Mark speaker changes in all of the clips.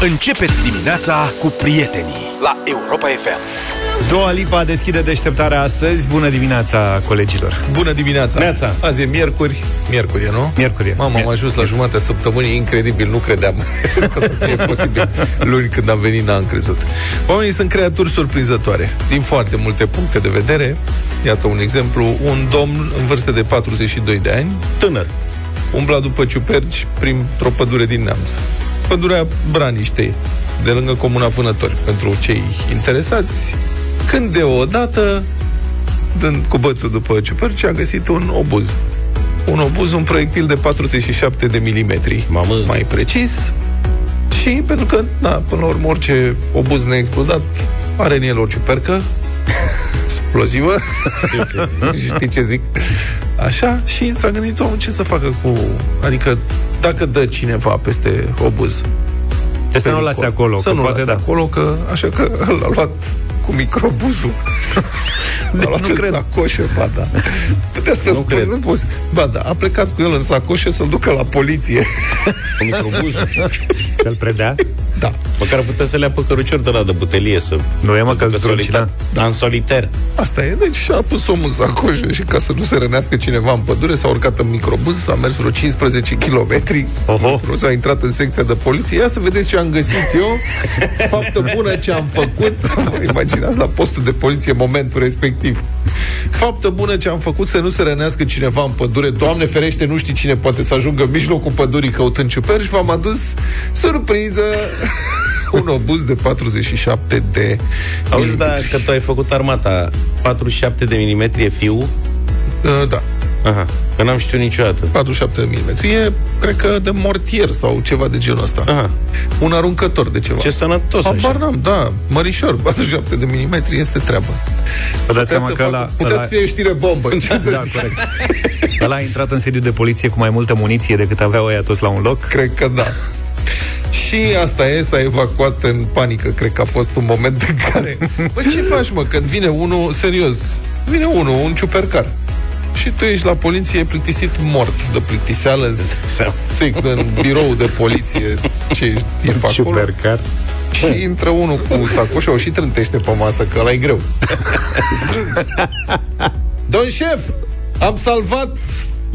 Speaker 1: Începeți dimineața cu prietenii la Europa FM.
Speaker 2: Doua Lipa deschide deșteptarea astăzi. Bună dimineața, colegilor!
Speaker 3: Bună dimineața!
Speaker 2: Neața.
Speaker 3: Azi e miercuri. Miercuri, e, nu?
Speaker 2: Miercuri e.
Speaker 3: Mamă, am
Speaker 2: Mier-
Speaker 3: ajuns la jumătatea săptămânii, incredibil, nu credeam că să fie posibil. Luni când am venit, n-am crezut. Oamenii sunt creaturi surprinzătoare, din foarte multe puncte de vedere. Iată un exemplu, un domn în vârstă de 42 de ani,
Speaker 2: Tânăr.
Speaker 3: umbla după ciuperci printr-o pădure din Neamț. Pădurea Braniștei, de lângă Comuna Vânători, pentru cei interesați, când deodată, dând cu bățul după ciuperci, a găsit un obuz. Un obuz, un proiectil de 47 de milimetri,
Speaker 4: Mamă.
Speaker 3: mai precis, și pentru că, da, până la urmă, orice obuz neexplodat are în el o ciupercă explozivă. Știi ce zic? Așa, și s-a gândit omul ce să facă cu... Adică, dacă dă cineva peste obuz,
Speaker 2: Trebuie să nu o lase
Speaker 3: pericol,
Speaker 2: acolo.
Speaker 3: Să
Speaker 2: că
Speaker 3: nu
Speaker 2: poate
Speaker 3: lase
Speaker 2: da.
Speaker 3: acolo, că așa că l-a luat cu microbuzul. L-a luat
Speaker 2: nu
Speaker 3: în
Speaker 2: cred.
Speaker 3: sacoșă, ba da. De asta
Speaker 4: Nu
Speaker 3: spun,
Speaker 4: cred.
Speaker 3: nu poți. Ba da, a plecat cu el în sacoșă să-l ducă la poliție.
Speaker 4: Cu microbuzul.
Speaker 2: Să-l predea.
Speaker 3: Da.
Speaker 4: Măcar putea să le ia pe cărucior de la de butelie să...
Speaker 2: Nu e, mă, că
Speaker 4: Pe
Speaker 2: zdruncina.
Speaker 4: solitar. Da, în soliter.
Speaker 3: Asta e. Deci și-a pus omul în sacoșă și ca să nu se rănească cineva în pădure, s-a urcat în microbuz, s-a mers vreo 15 km,
Speaker 2: Oho.
Speaker 3: s-a intrat în secția de poliție. Ia să vedeți ce am găsit eu, faptă bună ce am făcut. Vă imaginați la postul de poliție momentul respectiv. Faptă bună ce am făcut să nu se rănească cineva în pădure. Doamne ferește, nu știi cine poate să ajungă în mijlocul pădurii căutând ciuperci. V-am adus surpriză un obuz de 47 de
Speaker 4: Auzi, da, că tu ai făcut armata 47 de milimetri e fiu?
Speaker 3: Uh, da.
Speaker 4: Aha, că n-am știut niciodată.
Speaker 3: 47 de mm. E, cred că, de mortier sau ceva de genul ăsta.
Speaker 4: Aha,
Speaker 3: Un aruncător de ceva.
Speaker 4: ce sănătos
Speaker 3: Habar
Speaker 4: așa.
Speaker 3: n-am, da, mărișor, 47 de mm este treabă.
Speaker 2: Vă dați
Speaker 3: Putea
Speaker 2: seama
Speaker 3: să,
Speaker 2: că
Speaker 3: fac,
Speaker 2: la,
Speaker 3: putea
Speaker 2: la,
Speaker 3: să fie o știre bombă. Ce să
Speaker 2: da,
Speaker 3: zic?
Speaker 2: corect. Ăla a intrat în sediu de poliție cu mai multă muniție decât aveau ăia toți la un loc.
Speaker 3: Cred că da. Și asta e, s-a evacuat în panică. Cred că a fost un moment în care... Bă, ce faci, mă, când vine unul, serios, vine unul, un ciupercar. Și tu ești la poliție plictisit mort de plictiseală, sec în birou de poliție, ce ești, e pe acolo.
Speaker 2: Supercar.
Speaker 3: Și intră unul cu sacoșa, o și trântește pe masă, că ăla e greu. Domn șef, am salvat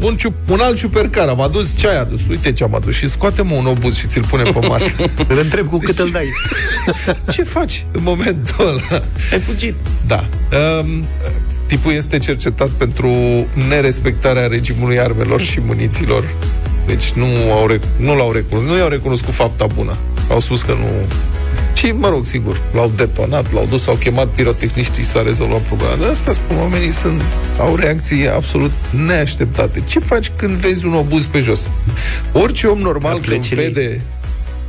Speaker 3: un, ciup, un alt ciupercar, am adus ce ai adus? Uite ce am adus și scoate-mă un obuz și ți-l pune pe masă.
Speaker 2: Îl întreb cu cât îl dai.
Speaker 3: ce faci în momentul ăla?
Speaker 4: Ai fugit.
Speaker 3: Da. Um, tipul este cercetat pentru nerespectarea regimului armelor și muniților. Deci nu, au rec- nu l-au recunoscut, nu i-au recunoscut fapta bună. Au spus că nu... Și, mă rog, sigur, l-au detonat, l-au dus, au chemat pirotehniștii s-a rezolvat problema. Dar asta spun, oamenii sunt, au reacții absolut neașteptate. Ce faci când vezi un obuz pe jos? Orice om normal când
Speaker 2: plecile-
Speaker 3: vede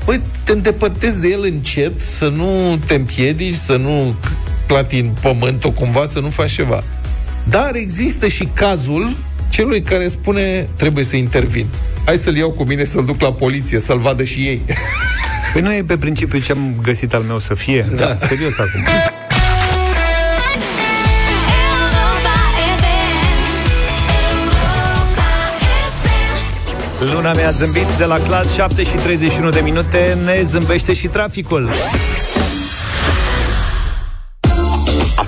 Speaker 3: Păi te îndepărtezi de el încet, să nu te împiedici, să nu clati în pământ o cumva, să nu faci ceva. Dar există și cazul celui care spune trebuie să intervin. Hai să-l iau cu mine, să-l duc la poliție, să-l vadă și ei.
Speaker 2: Păi nu e pe principiu ce am găsit al meu să fie? Da. Serios acum. Luna mi-a zâmbit de la clas 7 și 31 de minute Ne zâmbește și traficul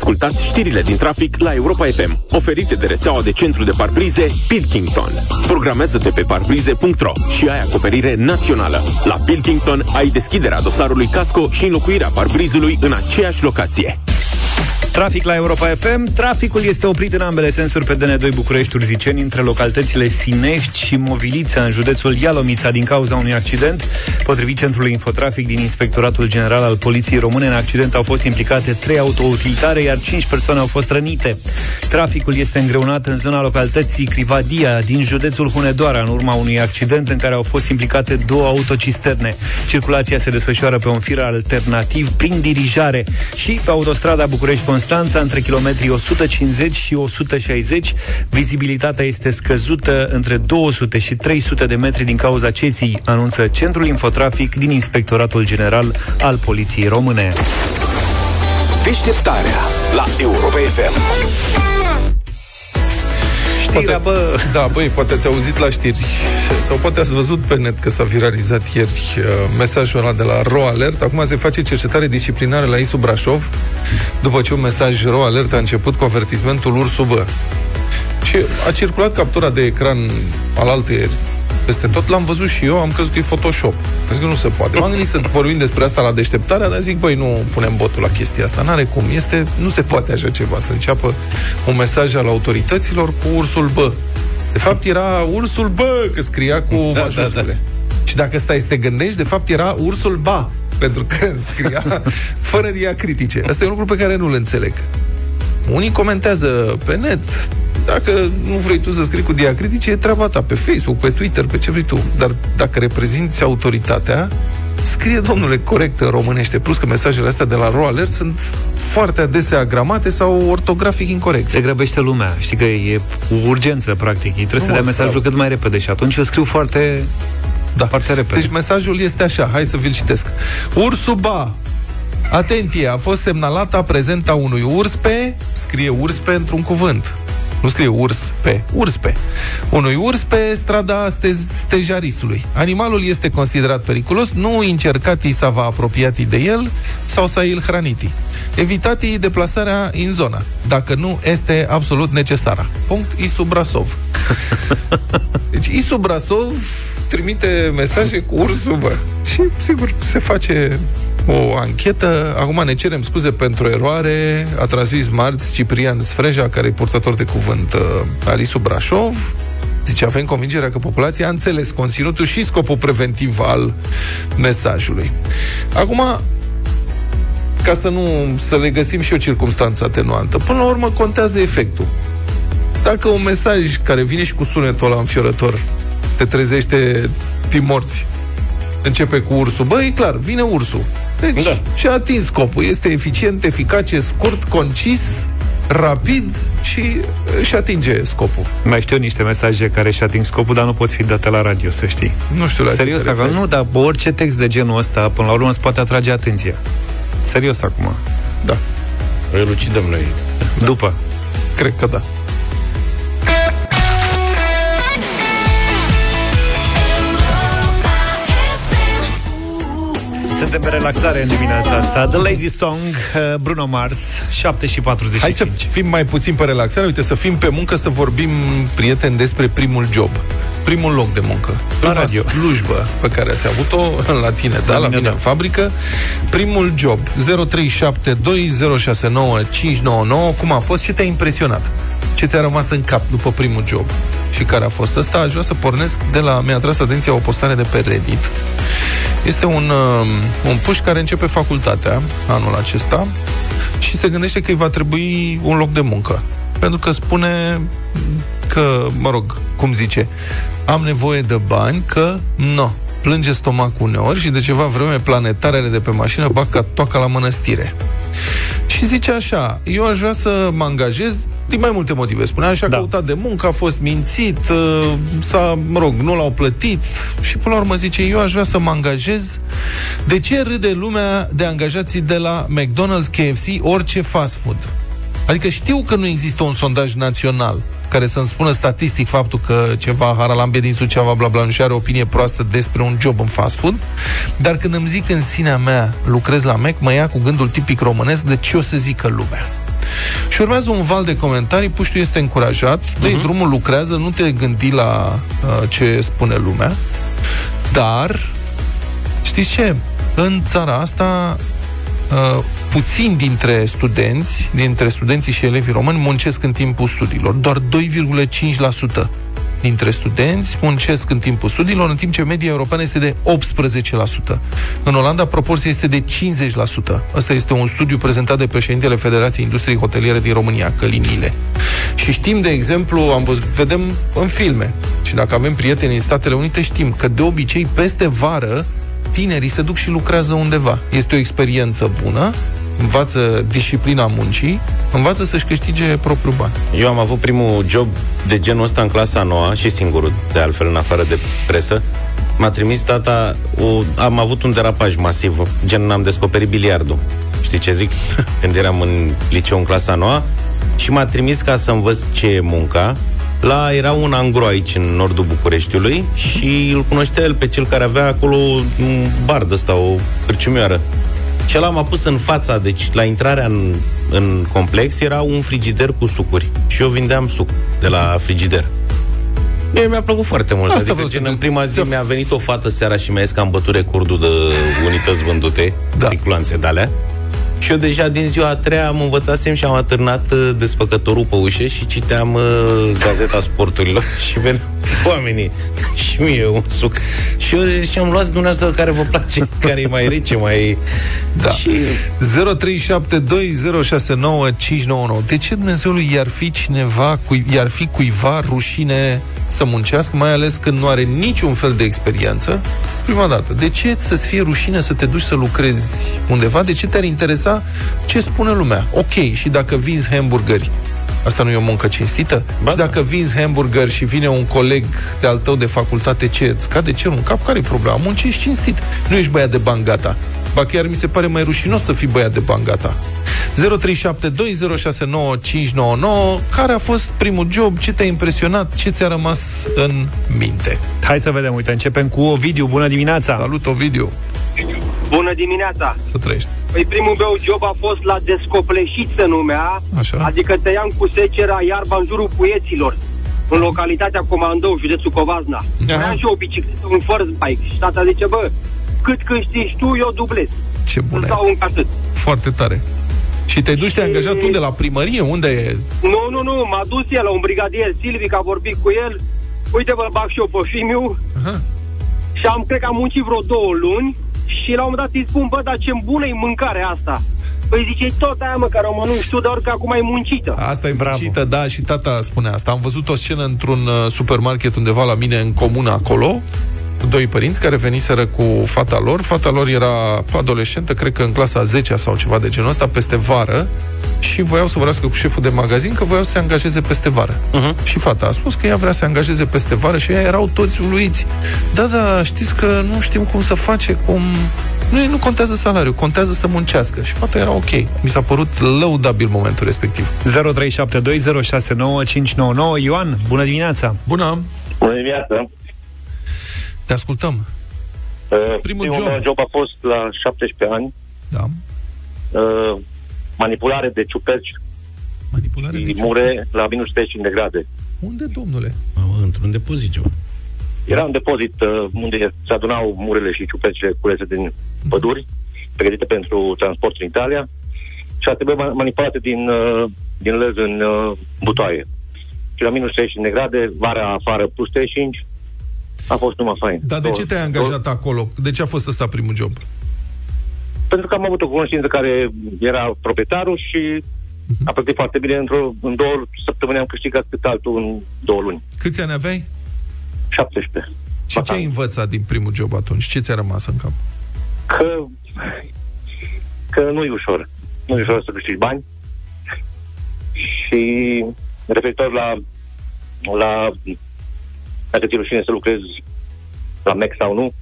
Speaker 1: Ascultați știrile din trafic la Europa FM, oferite de rețeaua de centru de parbrize Pilkington. Programează-te pe parbrize.ro și ai acoperire națională. La Pilkington ai deschiderea dosarului casco și înlocuirea parbrizului în aceeași locație.
Speaker 2: Trafic la Europa FM. Traficul este oprit în ambele sensuri pe DN2 București Urziceni între localitățile Sinești și Movilița în județul Ialomița din cauza unui accident. Potrivit Centrului Infotrafic din Inspectoratul General al Poliției Române, în accident au fost implicate trei autoutilitare, iar cinci persoane au fost rănite. Traficul este îngreunat în zona localității Crivadia din județul Hunedoara în urma unui accident în care au fost implicate două autocisterne. Circulația se desfășoară pe un fir alternativ prin dirijare și pe autostrada București-Constanța între kilometrii 150 și 160. Vizibilitatea este scăzută între 200 și 300 de metri din cauza ceții, anunță Centrul Infotrafic din Inspectoratul General al Poliției Române.
Speaker 1: Deșteptarea la Europa FM.
Speaker 2: Știrea, bă...
Speaker 3: Da, băi, poate ați auzit la știri sau poate ați văzut pe net că s-a viralizat ieri uh, mesajul ăla de la RO Alert. Acum se face cercetare disciplinară la ISU Brașov după ce un mesaj RO Alert a început cu avertismentul ursul bă. Și a circulat captura de ecran al altăieri peste tot, l-am văzut și eu, am crezut că e Photoshop. Am zis că nu se poate. M-am gândit să vorbim despre asta la deșteptarea, dar zic, băi, nu punem botul la chestia asta. N-are cum. Este, nu se poate așa ceva, să înceapă un mesaj al autorităților cu ursul bă. De fapt, era ursul bă, că scria cu da, majuscule. Da, da. Și dacă stai să te gândești, de fapt era ursul ba, pentru că scria fără diacritice. Asta e un lucru pe care nu-l înțeleg. Unii comentează pe net, dacă nu vrei tu să scrii cu diacritice, e treaba ta pe Facebook, pe Twitter, pe ce vrei tu. Dar dacă reprezinți autoritatea, scrie, domnule, corect în românește. Plus că mesajele astea de la RO Alert sunt foarte adesea gramate sau ortografic incorrect.
Speaker 2: Se grăbește lumea. Știi că e urgență, practic. Ei trebuie nu să dea mesajul sau... cât mai repede și atunci eu scriu foarte da. Foarte repede.
Speaker 3: Deci mesajul este așa, hai să vi-l citesc. Ursuba, atenție, a fost semnalată prezenta unui urs pe, scrie urs pe într-un cuvânt, nu scrie urs pe, urs pe. Unui urs pe strada stez, stejarisului. Animalul este considerat periculos, nu încercati să vă apropiati de el sau să îl hraniti. Evitati deplasarea în zona, dacă nu este absolut necesară. Punct Isu Brasov. Deci Isu Brasov trimite mesaje cu ursul, bă. Și, sigur, se face o anchetă. Acum ne cerem scuze pentru eroare. A transmis marți Ciprian Sfreja, care e purtător de cuvânt uh, Alisu Brașov. Zice, avem convingerea că populația a înțeles conținutul și scopul preventiv al mesajului. Acum, ca să nu să le găsim și o circunstanță atenuantă, până la urmă contează efectul. Dacă un mesaj care vine și cu sunetul ăla înfiorător te trezește timorți, începe cu ursul, băi, e clar, vine ursul. Deci da. și-a atins scopul. Este eficient, eficace, scurt, concis, rapid și și atinge scopul.
Speaker 2: Mai știu niște mesaje care și ating scopul, dar nu pot fi date la radio, să știi.
Speaker 3: Nu știu la
Speaker 2: Serios,
Speaker 3: ce
Speaker 2: acum, nu, dar orice text de genul ăsta, până la urmă, îți poate atrage atenția. Serios acum.
Speaker 3: Da.
Speaker 4: Relucidăm noi.
Speaker 2: Da. După.
Speaker 3: Cred că da.
Speaker 2: Suntem pe relaxare în dimineața asta The Lazy Song, uh, Bruno Mars 7 și 45
Speaker 3: Hai să fim mai puțin pe relaxare Uite, să fim pe muncă, să vorbim, prieteni, despre primul job Primul loc de muncă
Speaker 2: La radio
Speaker 3: slujbă pe care ați avut-o la tine, da, la, la mine da. în fabrică Primul job 0372069599 Cum a fost? Ce te-a impresionat? Ce ți-a rămas în cap după primul job? Și care a fost ăsta? Aș vrea să pornesc de la... Mi-a tras atenția o postare de pe Reddit este un, uh, un puș care începe facultatea anul acesta și se gândește că îi va trebui un loc de muncă. Pentru că spune că, mă rog, cum zice, am nevoie de bani, că nu, plânge stomacul uneori și de ceva vreme planetarele de pe mașină bag ca toaca la mănăstire. Și zice așa, eu aș vrea să mă angajez din mai multe motive. Spunea așa, da. căutat de muncă, a fost mințit, uh, s-a, mă rog, nu l-au plătit și până la urmă zice, eu aș vrea să mă angajez. De ce râde lumea de angajații de la McDonald's, KFC, orice fast food? Adică știu că nu există un sondaj național care să-mi spună statistic faptul că ceva Haralambe din Suceava, bla bla, nu și are opinie proastă despre un job în fast food, dar când îmi zic în sinea mea lucrez la Mac, mă ia cu gândul tipic românesc de ce o să zică lumea. Și urmează un val de comentarii, puștiu este încurajat, uh-huh. dă drumul, lucrează, nu te gândi la uh, ce spune lumea, dar știți ce? În țara asta uh, puțin dintre studenți, dintre studenții și elevii români muncesc în timpul studiilor, doar 2,5% dintre studenți muncesc în timpul studiilor, în timp ce media europeană este de 18%. În Olanda, proporția este de 50%. Asta este un studiu prezentat de președintele Federației Industriei Hoteliere din România, Călinile. Și știm, de exemplu, am văzut, vedem în filme, și dacă avem prieteni în Statele Unite, știm că de obicei, peste vară, tinerii se duc și lucrează undeva. Este o experiență bună, învață disciplina muncii, învață să-și câștige propriul bani.
Speaker 4: Eu am avut primul job de genul ăsta în clasa noua și singurul, de altfel, în afară de presă. M-a trimis tata, o, am avut un derapaj masiv, gen am descoperit biliardul. Știi ce zic? Când eram în liceu în clasa noua și m-a trimis ca să învăț ce e munca La, era un angro aici, în nordul Bucureștiului, și îl cunoștea el pe cel care avea acolo un bar de ăsta, o cârciumioară. Și l-am pus în fața, deci la intrarea în, în complex era un frigider cu sucuri. Și eu vindeam suc de la frigider. Mie mi-a plăcut foarte mult.
Speaker 3: Asta
Speaker 4: adică,
Speaker 3: vreau să
Speaker 4: gen, în
Speaker 3: zic.
Speaker 4: prima zi
Speaker 3: Să-
Speaker 4: mi-a venit o fată seara și mi-a zis că am bătut recordul de unități vândute,
Speaker 3: Da.
Speaker 4: da. triculanțe de alea. Și eu deja din ziua a treia am învățasem și am atârnat uh, desfăcătorul pe ușă și citeam uh, gazeta sporturilor și veneau oamenii și mie un suc. Și eu ziceam, luați dumneavoastră care vă place, care e mai rece, mai...
Speaker 3: Da.
Speaker 4: Și
Speaker 3: 0372069599. De ce Dumnezeului i-ar fi cineva, cui, i-ar fi cuiva rușine să muncească, mai ales când nu are niciun fel de experiență? Prima dată, de ce să-ți fie rușine să te duci să lucrezi undeva? De ce te-ar interesa ce spune lumea? Ok, și dacă vinzi hamburgeri, Asta nu e o muncă cinstită?
Speaker 4: Ba
Speaker 3: și
Speaker 4: da.
Speaker 3: dacă vinzi hamburger și vine un coleg de al tău de facultate, ce îți cade cerul în cap? Care e problema? Muncești cinstit. Nu ești băiat de bani gata. Ba chiar mi se pare mai rușinos să fii băiat de bani gata. 0372069599 Care a fost primul job? Ce te-a impresionat? Ce ți-a rămas în minte?
Speaker 2: Hai să vedem, uite, începem cu Ovidiu. Bună dimineața!
Speaker 3: Salut, Ovidiu!
Speaker 5: Bună dimineața!
Speaker 3: Să trăiești!
Speaker 5: Păi primul meu job a fost la descopleșit se numea,
Speaker 3: Așa.
Speaker 5: adică tăiam cu secera iarba în jurul puieților, în localitatea Comandou, județul Covazna.
Speaker 3: Aha.
Speaker 5: Aveam și o bicicletă, un first bike și tata zice, bă, cât câștigi tu, eu dublez.
Speaker 3: Ce bun
Speaker 5: Îți
Speaker 3: e
Speaker 5: dau
Speaker 3: asta.
Speaker 5: un atât.
Speaker 3: Foarte tare. Și te duci, te-ai angajat unde? La primărie? Unde e?
Speaker 5: Nu, nu, nu, m-a dus el la un brigadier Silvic, a vorbit cu el, uite bă, bag și eu pe fimiu
Speaker 3: Aha.
Speaker 5: și am, cred că am muncit vreo două luni și la un moment dat îi spun, bă, dar ce bună e mâncarea asta. Păi zice, tot aia mă, care o mănânci tu, doar că acum e muncită.
Speaker 3: Asta e
Speaker 2: Bravo.
Speaker 3: muncită, da, și tata spune asta. Am văzut o scenă într-un uh, supermarket undeva la mine în comună acolo, cu doi părinți care veniseră cu fata lor. Fata lor era adolescentă, cred că în clasa a 10 sau ceva de genul ăsta, peste vară, și voiau să vorbească cu șeful de magazin că voiau să se angajeze peste vară. Uh-huh. Și fata a spus că ea vrea să se angajeze peste vară și ei erau toți uluiți. Da, da, știți că nu știm cum să face, cum... Nu, nu contează salariul, contează să muncească. Și fata era ok. Mi s-a părut lăudabil momentul respectiv.
Speaker 2: 0372069599 Ioan, bună dimineața!
Speaker 3: Bună,
Speaker 6: Bună dimineața!
Speaker 3: Te ascultăm.
Speaker 6: Uh,
Speaker 3: Primul
Speaker 6: Primul
Speaker 3: job.
Speaker 6: meu job a fost la 17 ani,
Speaker 3: Da.
Speaker 6: uh, manipulare de ciuperci
Speaker 3: Manipulare de
Speaker 6: și
Speaker 3: ce?
Speaker 6: mure la minus 35 de grade.
Speaker 3: Unde, domnule?
Speaker 4: Mamă, într-un depozit ceva.
Speaker 6: Era un depozit uh, unde se adunau murele și ciupercile culese din păduri, pregătite pentru transport în Italia, și a trebuit ma- manipulate din, uh, din lăzi în uh, butoaie. Și la minus 35 de grade, vara afară plus 35, a fost numai fain.
Speaker 3: Dar de
Speaker 6: Două-
Speaker 3: ce te-ai angajat acolo? De ce a fost ăsta primul job?
Speaker 6: Pentru că am avut o cunoștință care era proprietarul și a plătit foarte bine. Într-o, în două săptămâni am câștigat cât altul în două luni.
Speaker 3: Câți ani aveai?
Speaker 6: 17.
Speaker 3: Și ce ai învățat din primul job atunci? Ce ți-a rămas în cap?
Speaker 6: Că, că nu e ușor. Nu e ușor să câștigi bani. Și referitor la la dacă ți rușine să lucrezi la MEC sau nu,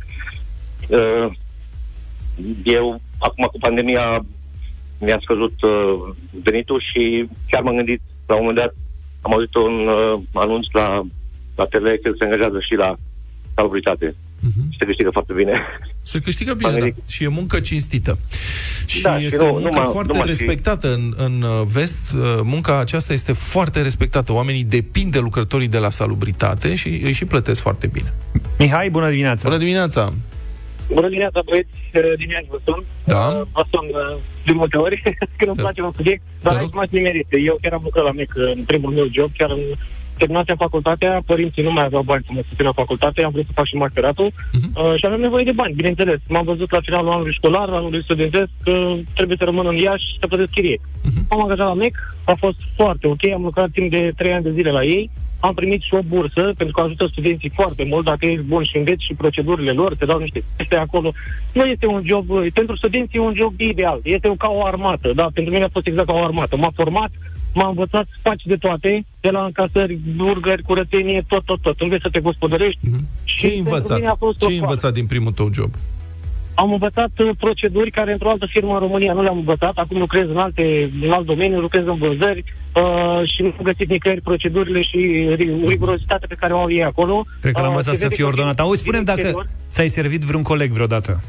Speaker 6: uh, eu acum cu pandemia mi-a scăzut uh, venitul și chiar m-am gândit la un moment dat am auzit un uh, anunț la, la tele că se angajează și la salubritate
Speaker 3: Uh-huh.
Speaker 6: și se câștigă foarte bine.
Speaker 3: Se câștigă bine,
Speaker 6: M-am
Speaker 3: da.
Speaker 6: gândit.
Speaker 3: Și e muncă cinstită. Și
Speaker 6: Da, și
Speaker 3: este
Speaker 6: nu-
Speaker 3: o muncă
Speaker 6: numai-
Speaker 3: foarte
Speaker 6: numai și-
Speaker 3: respectată în, în uh, vest. Uh, Munca aceasta este foarte respectată. Oamenii depind de lucrătorii de la salubritate și îi și plătesc foarte bine.
Speaker 2: Mihai, bună dimineața!
Speaker 3: Bună dimineața!
Speaker 7: Bună dimineața, băieți, uh, din Iași vă sun.
Speaker 3: Da.
Speaker 7: Uh, Vă sun uh, de multe ori, când îmi
Speaker 3: Da.
Speaker 7: place un subiect, dar
Speaker 3: Te
Speaker 7: aici
Speaker 3: rog.
Speaker 7: m-ați nimerit. Eu chiar am lucrat la MEC în primul meu job, chiar în terminasem facultatea, părinții nu mai aveau bani să mă susțină facultatea, am vrut să fac și masteratul
Speaker 3: Mhm.
Speaker 7: uh, și aveam nevoie de bani, bineînțeles. M-am văzut la finalul anului școlar, anului studentesc, că trebuie să rămân în Iași și să plătesc chirie.
Speaker 3: Mhm.
Speaker 7: M-am angajat la MEC, a fost foarte ok, am lucrat timp de 3 ani de zile la ei, am primit și o bursă, pentru că ajută studenții foarte mult, dacă ești bun și înveți și procedurile lor, te dau niște teste acolo. Nu este un job, pentru studenții e un job ideal, este ca o armată, da, pentru mine a fost exact ca o armată. M-a format, m-a învățat să faci de toate, de la încasări, burgeri, curățenie, tot, tot, tot. Înveți să te gospodărești.
Speaker 3: Mhm.
Speaker 7: Și
Speaker 3: Ce ai
Speaker 7: pentru
Speaker 3: învățat?
Speaker 7: mine a fost
Speaker 3: Ce
Speaker 7: o
Speaker 3: ai
Speaker 7: școală.
Speaker 3: învățat din primul tău job?
Speaker 7: am învățat uh, proceduri care într-o altă firmă în România nu le-am învățat. Acum lucrez în, alte, în alt domeniu, lucrez în vânzări uh, și nu am găsit nicăieri procedurile și ri- rigurozitatea pe care o au ei acolo.
Speaker 2: Cred că l-am
Speaker 7: Uh,
Speaker 2: învățat
Speaker 7: se
Speaker 2: să
Speaker 7: vede
Speaker 2: fie
Speaker 7: că
Speaker 2: ordonat.
Speaker 7: din-
Speaker 2: Auzi, spunem
Speaker 7: din
Speaker 2: dacă
Speaker 7: exterior-
Speaker 2: ți-ai servit vreun coleg vreodată.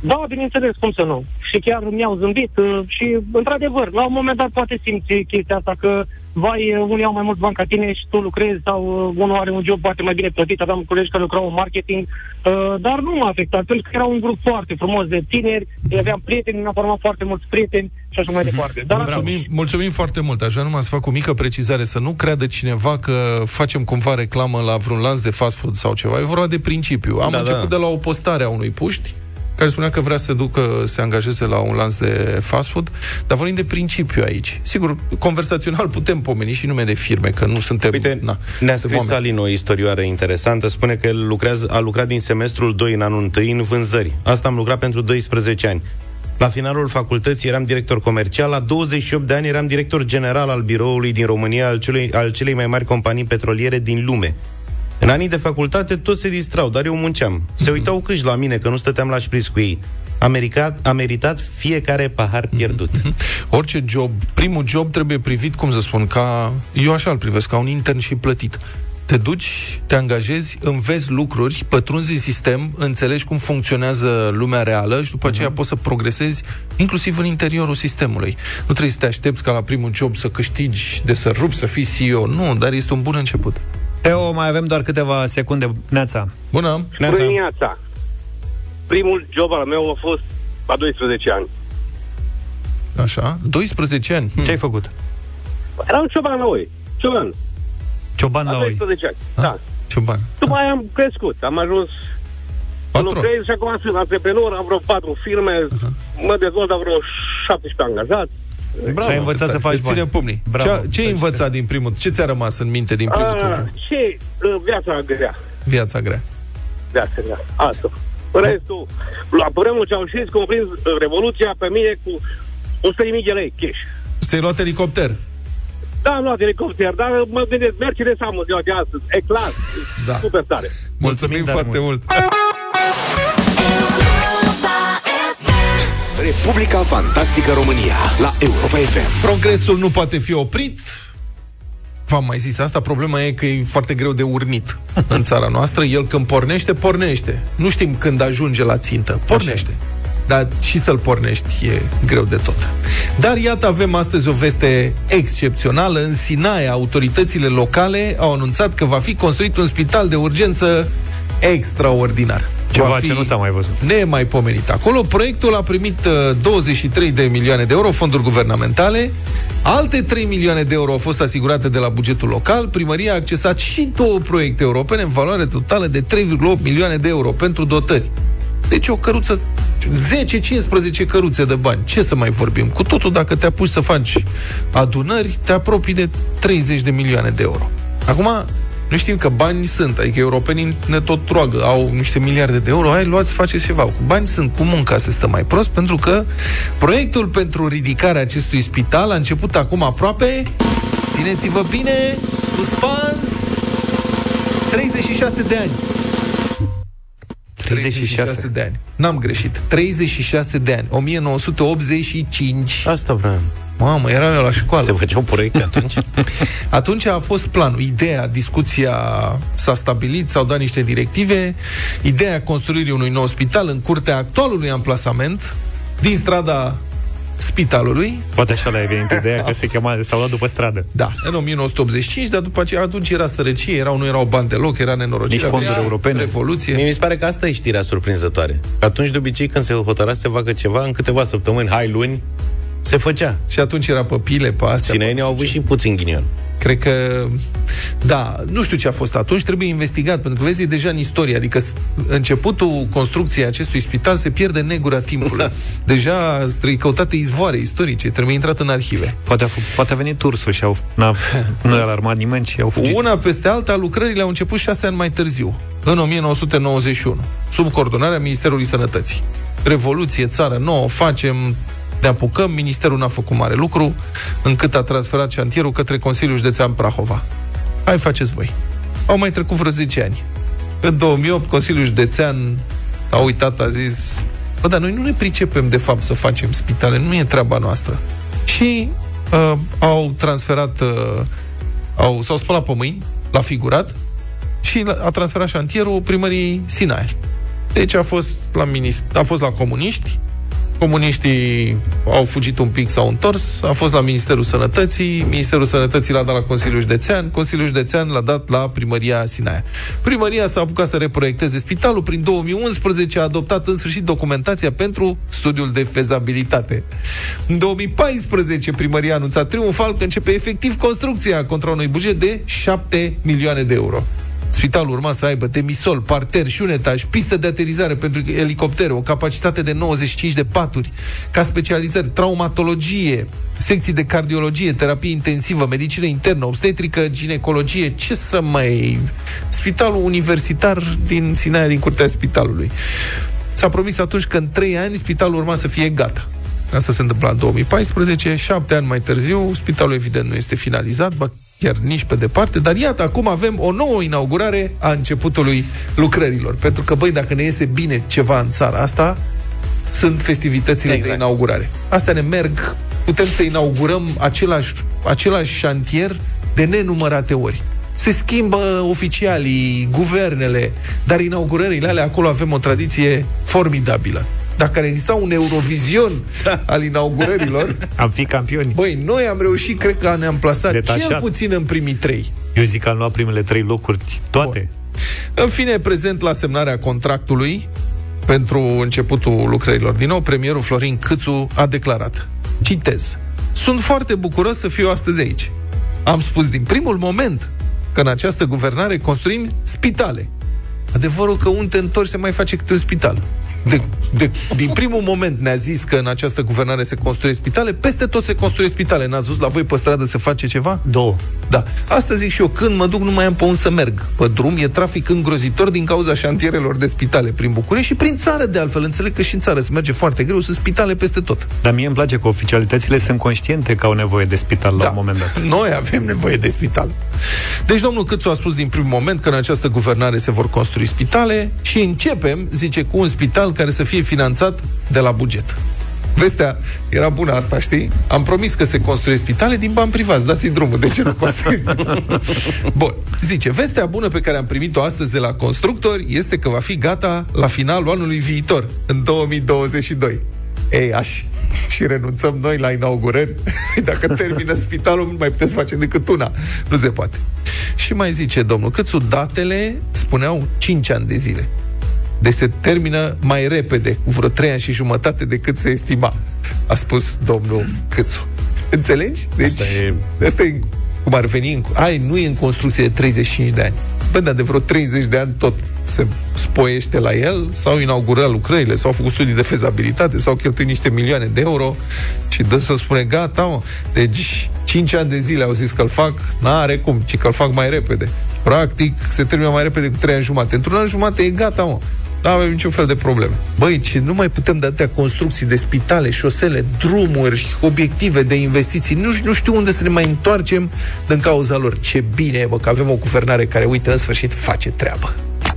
Speaker 7: Da, bineînțeles, cum să nu. Și chiar mi-au zâmbit uh, și, într-adevăr, la un moment dat poate simți chestia asta că, vai, uh, unii au mai mulți bani ca tine și tu lucrezi sau uh, unul are un job poate mai bine plătit. Aveam colegi care lucrau în marketing, uh, dar nu m-a afectat, pentru că era un grup foarte frumos de tineri, aveam prieteni, mi-am format foarte mulți prieteni și așa mai departe. Dar
Speaker 3: Mulțumim, mulțumim foarte mult. Aș vrea numai să fac o mică precizare, să nu creadă cineva că facem cumva reclamă la vreun lanț de fast food sau ceva. E vorba de principiu. Am
Speaker 4: Da,
Speaker 3: început
Speaker 4: da.
Speaker 3: de la o postare a unui puști care spunea că vrea să ducă, să se angajeze la un lanț de fast food, dar vorbim de principiu aici. Sigur, conversațional putem pomeni și nume de firme, că nu suntem...
Speaker 4: Uite,
Speaker 3: na,
Speaker 4: ne-a
Speaker 3: suntem
Speaker 4: scris
Speaker 3: oameni.
Speaker 4: Alin o istorioară interesantă. Spune că el lucrează, a lucrat din semestrul 2 în anul 1 în vânzări. Asta am lucrat pentru 12 ani. La finalul facultății eram director comercial, la 28 de ani eram director general al biroului din România al celei, al celei mai mari companii petroliere din lume. În anii de facultate toți se distrau, dar eu munceam. Se uitau câși la mine că nu stăteam la șpriț cu ei. A meritat, a meritat fiecare pahar pierdut.
Speaker 3: Orice job, primul job trebuie privit, cum să spun, ca... Eu așa îl privesc, ca un intern și plătit. Te duci, te angajezi, înveți lucruri, pătrunzi în sistem, înțelegi cum funcționează lumea reală și după aceea poți să progresezi inclusiv în interiorul sistemului. Nu trebuie să te aștepți ca la primul job să câștigi, de să rupi, să fii CEO. Nu, dar este un bun început.
Speaker 2: Teo, mai avem doar câteva secunde. Neața.
Speaker 3: Bună!
Speaker 4: Neața.
Speaker 5: Bună dimineața! Primul job al meu a fost la 12 ani.
Speaker 3: Așa, 12 ani. Hm.
Speaker 2: Ce ai făcut?
Speaker 5: Era un cioban la oi. Cioban.
Speaker 2: Cioban
Speaker 5: La
Speaker 2: la oi.
Speaker 5: 12 ani. Da.
Speaker 3: Ce bani?
Speaker 5: După aia am crescut. Am ajuns să
Speaker 3: Patron.
Speaker 5: lucrez și acum sunt antreprenor. Am vreo 4 firme. Mă dezvolt la vreo 17 angajați.
Speaker 3: Bravo,
Speaker 2: Și ai învățat
Speaker 3: tare.
Speaker 2: să faci
Speaker 3: Îți ține
Speaker 2: bani.
Speaker 3: pumnii.
Speaker 2: Bravo.
Speaker 3: Ce, ce ai învățat din primul? Ce ți-a rămas în minte din primul
Speaker 5: Ah,
Speaker 3: tău?
Speaker 5: și uh, viața grea.
Speaker 3: Viața grea.
Speaker 5: Viața grea. Asta. Restul, la vremul Ceaușescu, am prins uh, Revoluția pe mine cu 100.000 de lei cash.
Speaker 3: Ți-ai luat elicopter.
Speaker 5: Da, am luat elicopter, dar mă gândesc, Mercedes am în ziua de astăzi. E clar,
Speaker 3: Da.
Speaker 5: super tare.
Speaker 3: Mulțumim,
Speaker 2: tare
Speaker 3: foarte mult.
Speaker 1: Republica Fantastică România la Europa FM.
Speaker 3: Progresul nu poate fi oprit. V-am mai zis asta, problema e că e foarte greu de urnit în țara noastră. El când pornește, pornește. Nu știm când ajunge la țintă. Pornește. Dar și să-l pornești e greu de tot. Dar iată, avem astăzi o veste excepțională. În Sinaia, autoritățile locale au anunțat că va fi construit un spital de urgență extraordinar.
Speaker 2: Ceva
Speaker 3: Va fi
Speaker 2: ce nu s-a mai văzut.
Speaker 3: nemaipomenit acolo. Proiectul a primit uh, 23 de milioane de euro fonduri guvernamentale, alte 3 milioane de euro au fost asigurate de la bugetul local, primăria a accesat și două proiecte europene în valoare totală de 3,8 milioane de euro pentru dotări. Deci o căruță, 10-15 căruțe de bani. Ce să mai vorbim? Cu totul, dacă te apuci să faci adunări, te apropii de 30 de milioane de euro. Acum, nu știm că bani sunt, adică europenii ne tot roagă, au niște miliarde de euro, hai, luați, faceți ceva. Cu bani sunt, cu munca se stă mai prost, pentru că proiectul pentru ridicarea acestui spital a început acum aproape, țineți-vă bine, suspans, 36 de ani.
Speaker 2: 36.
Speaker 3: de ani. N-am greșit. 36 de ani. 1985.
Speaker 4: Asta vreau.
Speaker 3: Mamă, eram eu la școală.
Speaker 4: Se făceau proiecte atunci?
Speaker 3: Atunci a fost planul, ideea, discuția s-a stabilit, s-au dat niște directive, ideea construirii unui nou spital în curtea actualului amplasament, din strada spitalului,
Speaker 2: Poate așa le-ai venit ideea că se chema, s-au luat după stradă.
Speaker 3: da, în 1985, dar după aceea atunci era sărăcie, erau, nu erau bani deloc, era nenorocire.
Speaker 2: Nici fonduri
Speaker 3: avea
Speaker 2: europene.
Speaker 3: Revoluție.
Speaker 4: Mie mi se pare că asta e știrea surprinzătoare. Că atunci, de obicei, când se hotăra să se facă ceva, în câteva săptămâni, hai luni, se făcea.
Speaker 3: Și atunci era pe pile, pe astea.
Speaker 4: Sineenii
Speaker 3: pe-
Speaker 4: au avut și puțin ghinion.
Speaker 3: Cred că, da, nu știu ce a fost atunci, trebuie investigat, pentru că vezi, e deja în istorie, adică s- începutul construcției acestui spital se pierde în negura timpului. deja trebuie căutate izvoare istorice, trebuie intrat în arhive.
Speaker 2: Poate a, f- poate a venit ursul și au, n-a, nu i-a alarmat nimeni și au fugit.
Speaker 3: Una peste alta, lucrările au început șase ani mai târziu, în 1991, sub coordonarea Ministerului Sănătății. Revoluție, țară nouă, facem, ne apucăm, ministerul n-a făcut mare lucru, încât a transferat șantierul către Consiliul Județean Prahova. Hai, faceți voi. Au mai trecut vreo 10 ani. În 2008, Consiliul Județean a uitat, a zis Bă, dar noi nu ne pricepem de fapt să facem spitale, nu e treaba noastră. Și uh, au transferat, uh, au, s-au spălat pe mâini, la figurat, și a transferat șantierul primării Sinaia. Deci a fost la, minist- a fost la comuniști, Comuniștii au fugit un pic, s-au întors, a fost la Ministerul Sănătății, Ministerul Sănătății l-a dat la Consiliul Județean, Consiliul Județean l-a dat la Primăria Sinaia. Primăria s-a apucat să reproiecteze spitalul, prin 2011 a adoptat în sfârșit documentația pentru studiul de fezabilitate. În 2014 Primăria a anunțat triumfal că începe efectiv construcția contra unui buget de 7 milioane de euro. Spitalul urma să aibă demisol, parter și un etaj, pistă de aterizare pentru elicoptere, o capacitate de 95 de paturi, ca specializări, traumatologie, secții de cardiologie, terapie intensivă, medicină internă, obstetrică, ginecologie, ce să mai... Spitalul universitar din Sinaia, din curtea spitalului. S-a promis atunci că în trei ani spitalul urma să fie gata. Asta se întâmpla în 2014, șapte ani mai târziu, spitalul evident nu este finalizat, ba chiar nici pe departe, dar iată, acum avem o nouă inaugurare a începutului lucrărilor. Pentru că, băi, dacă ne iese bine ceva în țara asta, sunt festivitățile exact. de inaugurare. Astea ne merg, putem să inaugurăm același, același șantier de nenumărate ori. Se schimbă oficialii, guvernele, dar inaugurările alea, acolo avem o tradiție formidabilă dacă ar exista un Eurovision da. al inaugurărilor...
Speaker 2: am fi campioni.
Speaker 3: Băi, noi am reușit, cred că ne-am plasat Detașat. cel puțin în primii trei.
Speaker 2: Eu zic că am luat primele trei locuri, toate.
Speaker 3: Bun. În fine, prezent la semnarea contractului pentru începutul lucrărilor. Din nou, premierul Florin Câțu a declarat, citez, Sunt foarte bucuros să fiu astăzi aici. Am spus din primul moment că în această guvernare construim spitale. Adevărul că un te întorci se mai face câte un spital de, de, din primul moment ne-a zis că în această guvernare se construiesc spitale, peste tot se construiesc spitale. N-ați văzut la voi pe stradă se face ceva?
Speaker 2: Două.
Speaker 3: Da. Asta zic și eu. Când mă duc, nu mai am pe unde să merg. Pe drum e trafic îngrozitor din cauza șantierelor de spitale prin București și prin țară, de altfel. Înțeleg că și în țară se merge foarte greu, sunt spitale peste tot.
Speaker 2: Dar mie îmi place că oficialitățile sunt conștiente că au nevoie de spital la da. un moment dat.
Speaker 3: Noi avem nevoie de spital. Deci domnul Câțu a spus din primul moment că în această guvernare se vor construi spitale și începem, zice, cu un spital care să fie finanțat de la buget. Vestea era bună asta, știi? Am promis că se construiesc spitale din bani privați. Dați-i drumul, de ce nu construiesc? Bun. Zice, vestea bună pe care am primit-o astăzi de la constructori este că va fi gata la finalul anului viitor, în 2022. Ei, aș și renunțăm noi la inaugurări, dacă termină spitalul, nu mai puteți face decât una. Nu se poate. Și mai zice domnul Câțu, datele spuneau 5 ani de zile. Deci se termină mai repede, cu vreo 3 ani și jumătate decât se estima, a spus domnul Câțu. Înțelegi? Deci, asta e, asta e cum ar veni, în, ai, nu e în construcție de 35 de ani. Bă, dar de vreo 30 de ani tot se spoiește la el, s-au inaugurat lucrările, s-au făcut studii de fezabilitate, s-au cheltuit niște milioane de euro și dă să spune, gata, mă. Deci, 5 ani de zile au zis că-l fac, n-are cum, ci că-l fac mai repede. Practic, se termină mai repede cu 3 ani jumate. Într-un an jumate e gata, mă. Nu avem niciun fel de probleme. Băi, ce nu mai putem de atâtea construcții de spitale, șosele, drumuri, obiective de investiții. Nu, nu știu unde să ne mai întoarcem din cauza lor. Ce bine e, bă, că avem o guvernare care, uite, în sfârșit face treabă.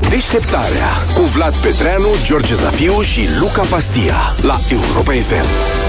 Speaker 1: Deșteptarea cu Vlad Petreanu, George Zafiu și Luca Pastia la Europa FM.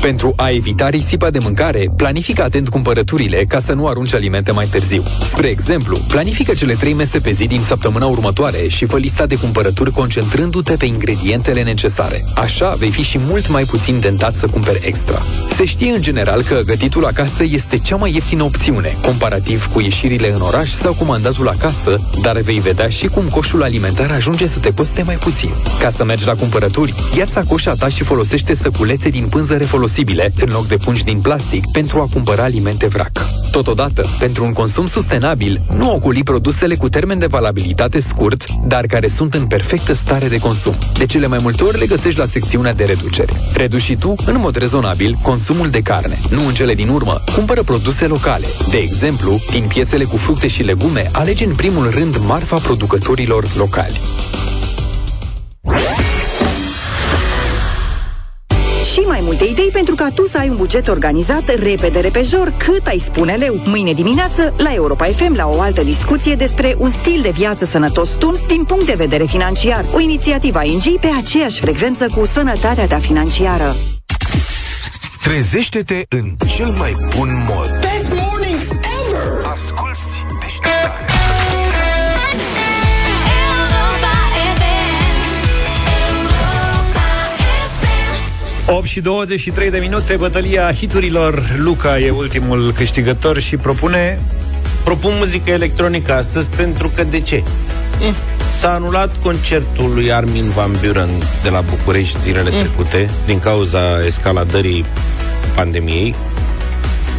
Speaker 8: Pentru a evita risipa de mâncare, planifică atent cumpărăturile ca să nu arunci alimente mai târziu. Spre exemplu, planifică cele trei mese pe zi din săptămâna următoare și fă lista de cumpărături concentrându-te pe ingredientele necesare. Așa vei fi și mult mai puțin tentat să cumperi extra. Se știe în general că gătitul acasă este cea mai ieftină opțiune, comparativ cu ieșirile în oraș sau cu mandatul acasă, dar vei vedea și cum coșul alimentar ajunge să te coste mai puțin. Ca să mergi la cumpărături, ia-ți sacoșa ta și folosește săculețe din pânză refolosibile în loc de pungi din plastic pentru a cumpăra alimente vrac. Totodată, pentru un consum sustenabil, nu oculi produsele cu termen de valabilitate scurt, dar care sunt în perfectă stare de consum. De cele mai multe ori le găsești la secțiunea de reducere. Reduci și tu, în mod rezonabil, consumul de carne. Nu în cele din urmă, cumpără produse locale. De exemplu, din piețele cu fructe și legume, alege în primul rând marfa producătorilor locali.
Speaker 9: Multe idei pentru ca tu să ai un buget organizat repede, repejor, cât ai spune leu. Mâine dimineață, la Europa FM, la o altă discuție despre un stil de viață sănătos tun din punct de vedere financiar. O inițiativă ING pe aceeași frecvență cu sănătatea ta financiară.
Speaker 10: Trezește-te în cel mai bun mod.
Speaker 11: Best morning ever!
Speaker 10: Asculți
Speaker 2: 8 și 23 de minute, bătălia hiturilor. Luca e ultimul câștigător și propune...
Speaker 4: Propun muzică electronică astăzi pentru că de ce? Mm. S-a anulat concertul lui Armin Van Buren de la București zilele mm. trecute din cauza escaladării pandemiei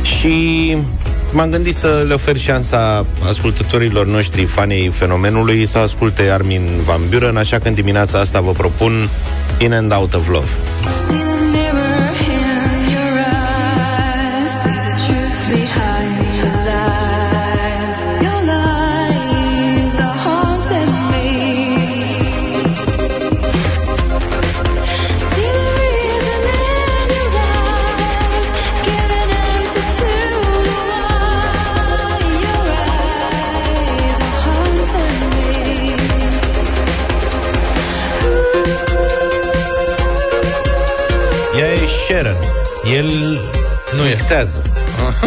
Speaker 4: și m-am gândit să le ofer șansa ascultătorilor noștri, fanei fenomenului, să asculte Armin Van Buren, așa că în dimineața asta vă propun In and Out of Love. El nu exează.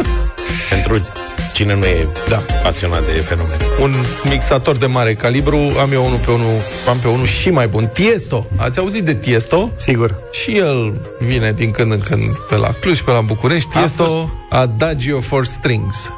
Speaker 4: Pentru cine nu e da. pasionat de fenomen.
Speaker 3: Un mixator de mare calibru, am eu unul pe unul, am pe unul și mai bun. Tiesto. Ați auzit de Tiesto?
Speaker 2: Sigur.
Speaker 3: Și el vine din când în când pe la Cluj, pe la București. Tiesto,
Speaker 4: fost-
Speaker 3: Adagio for Strings.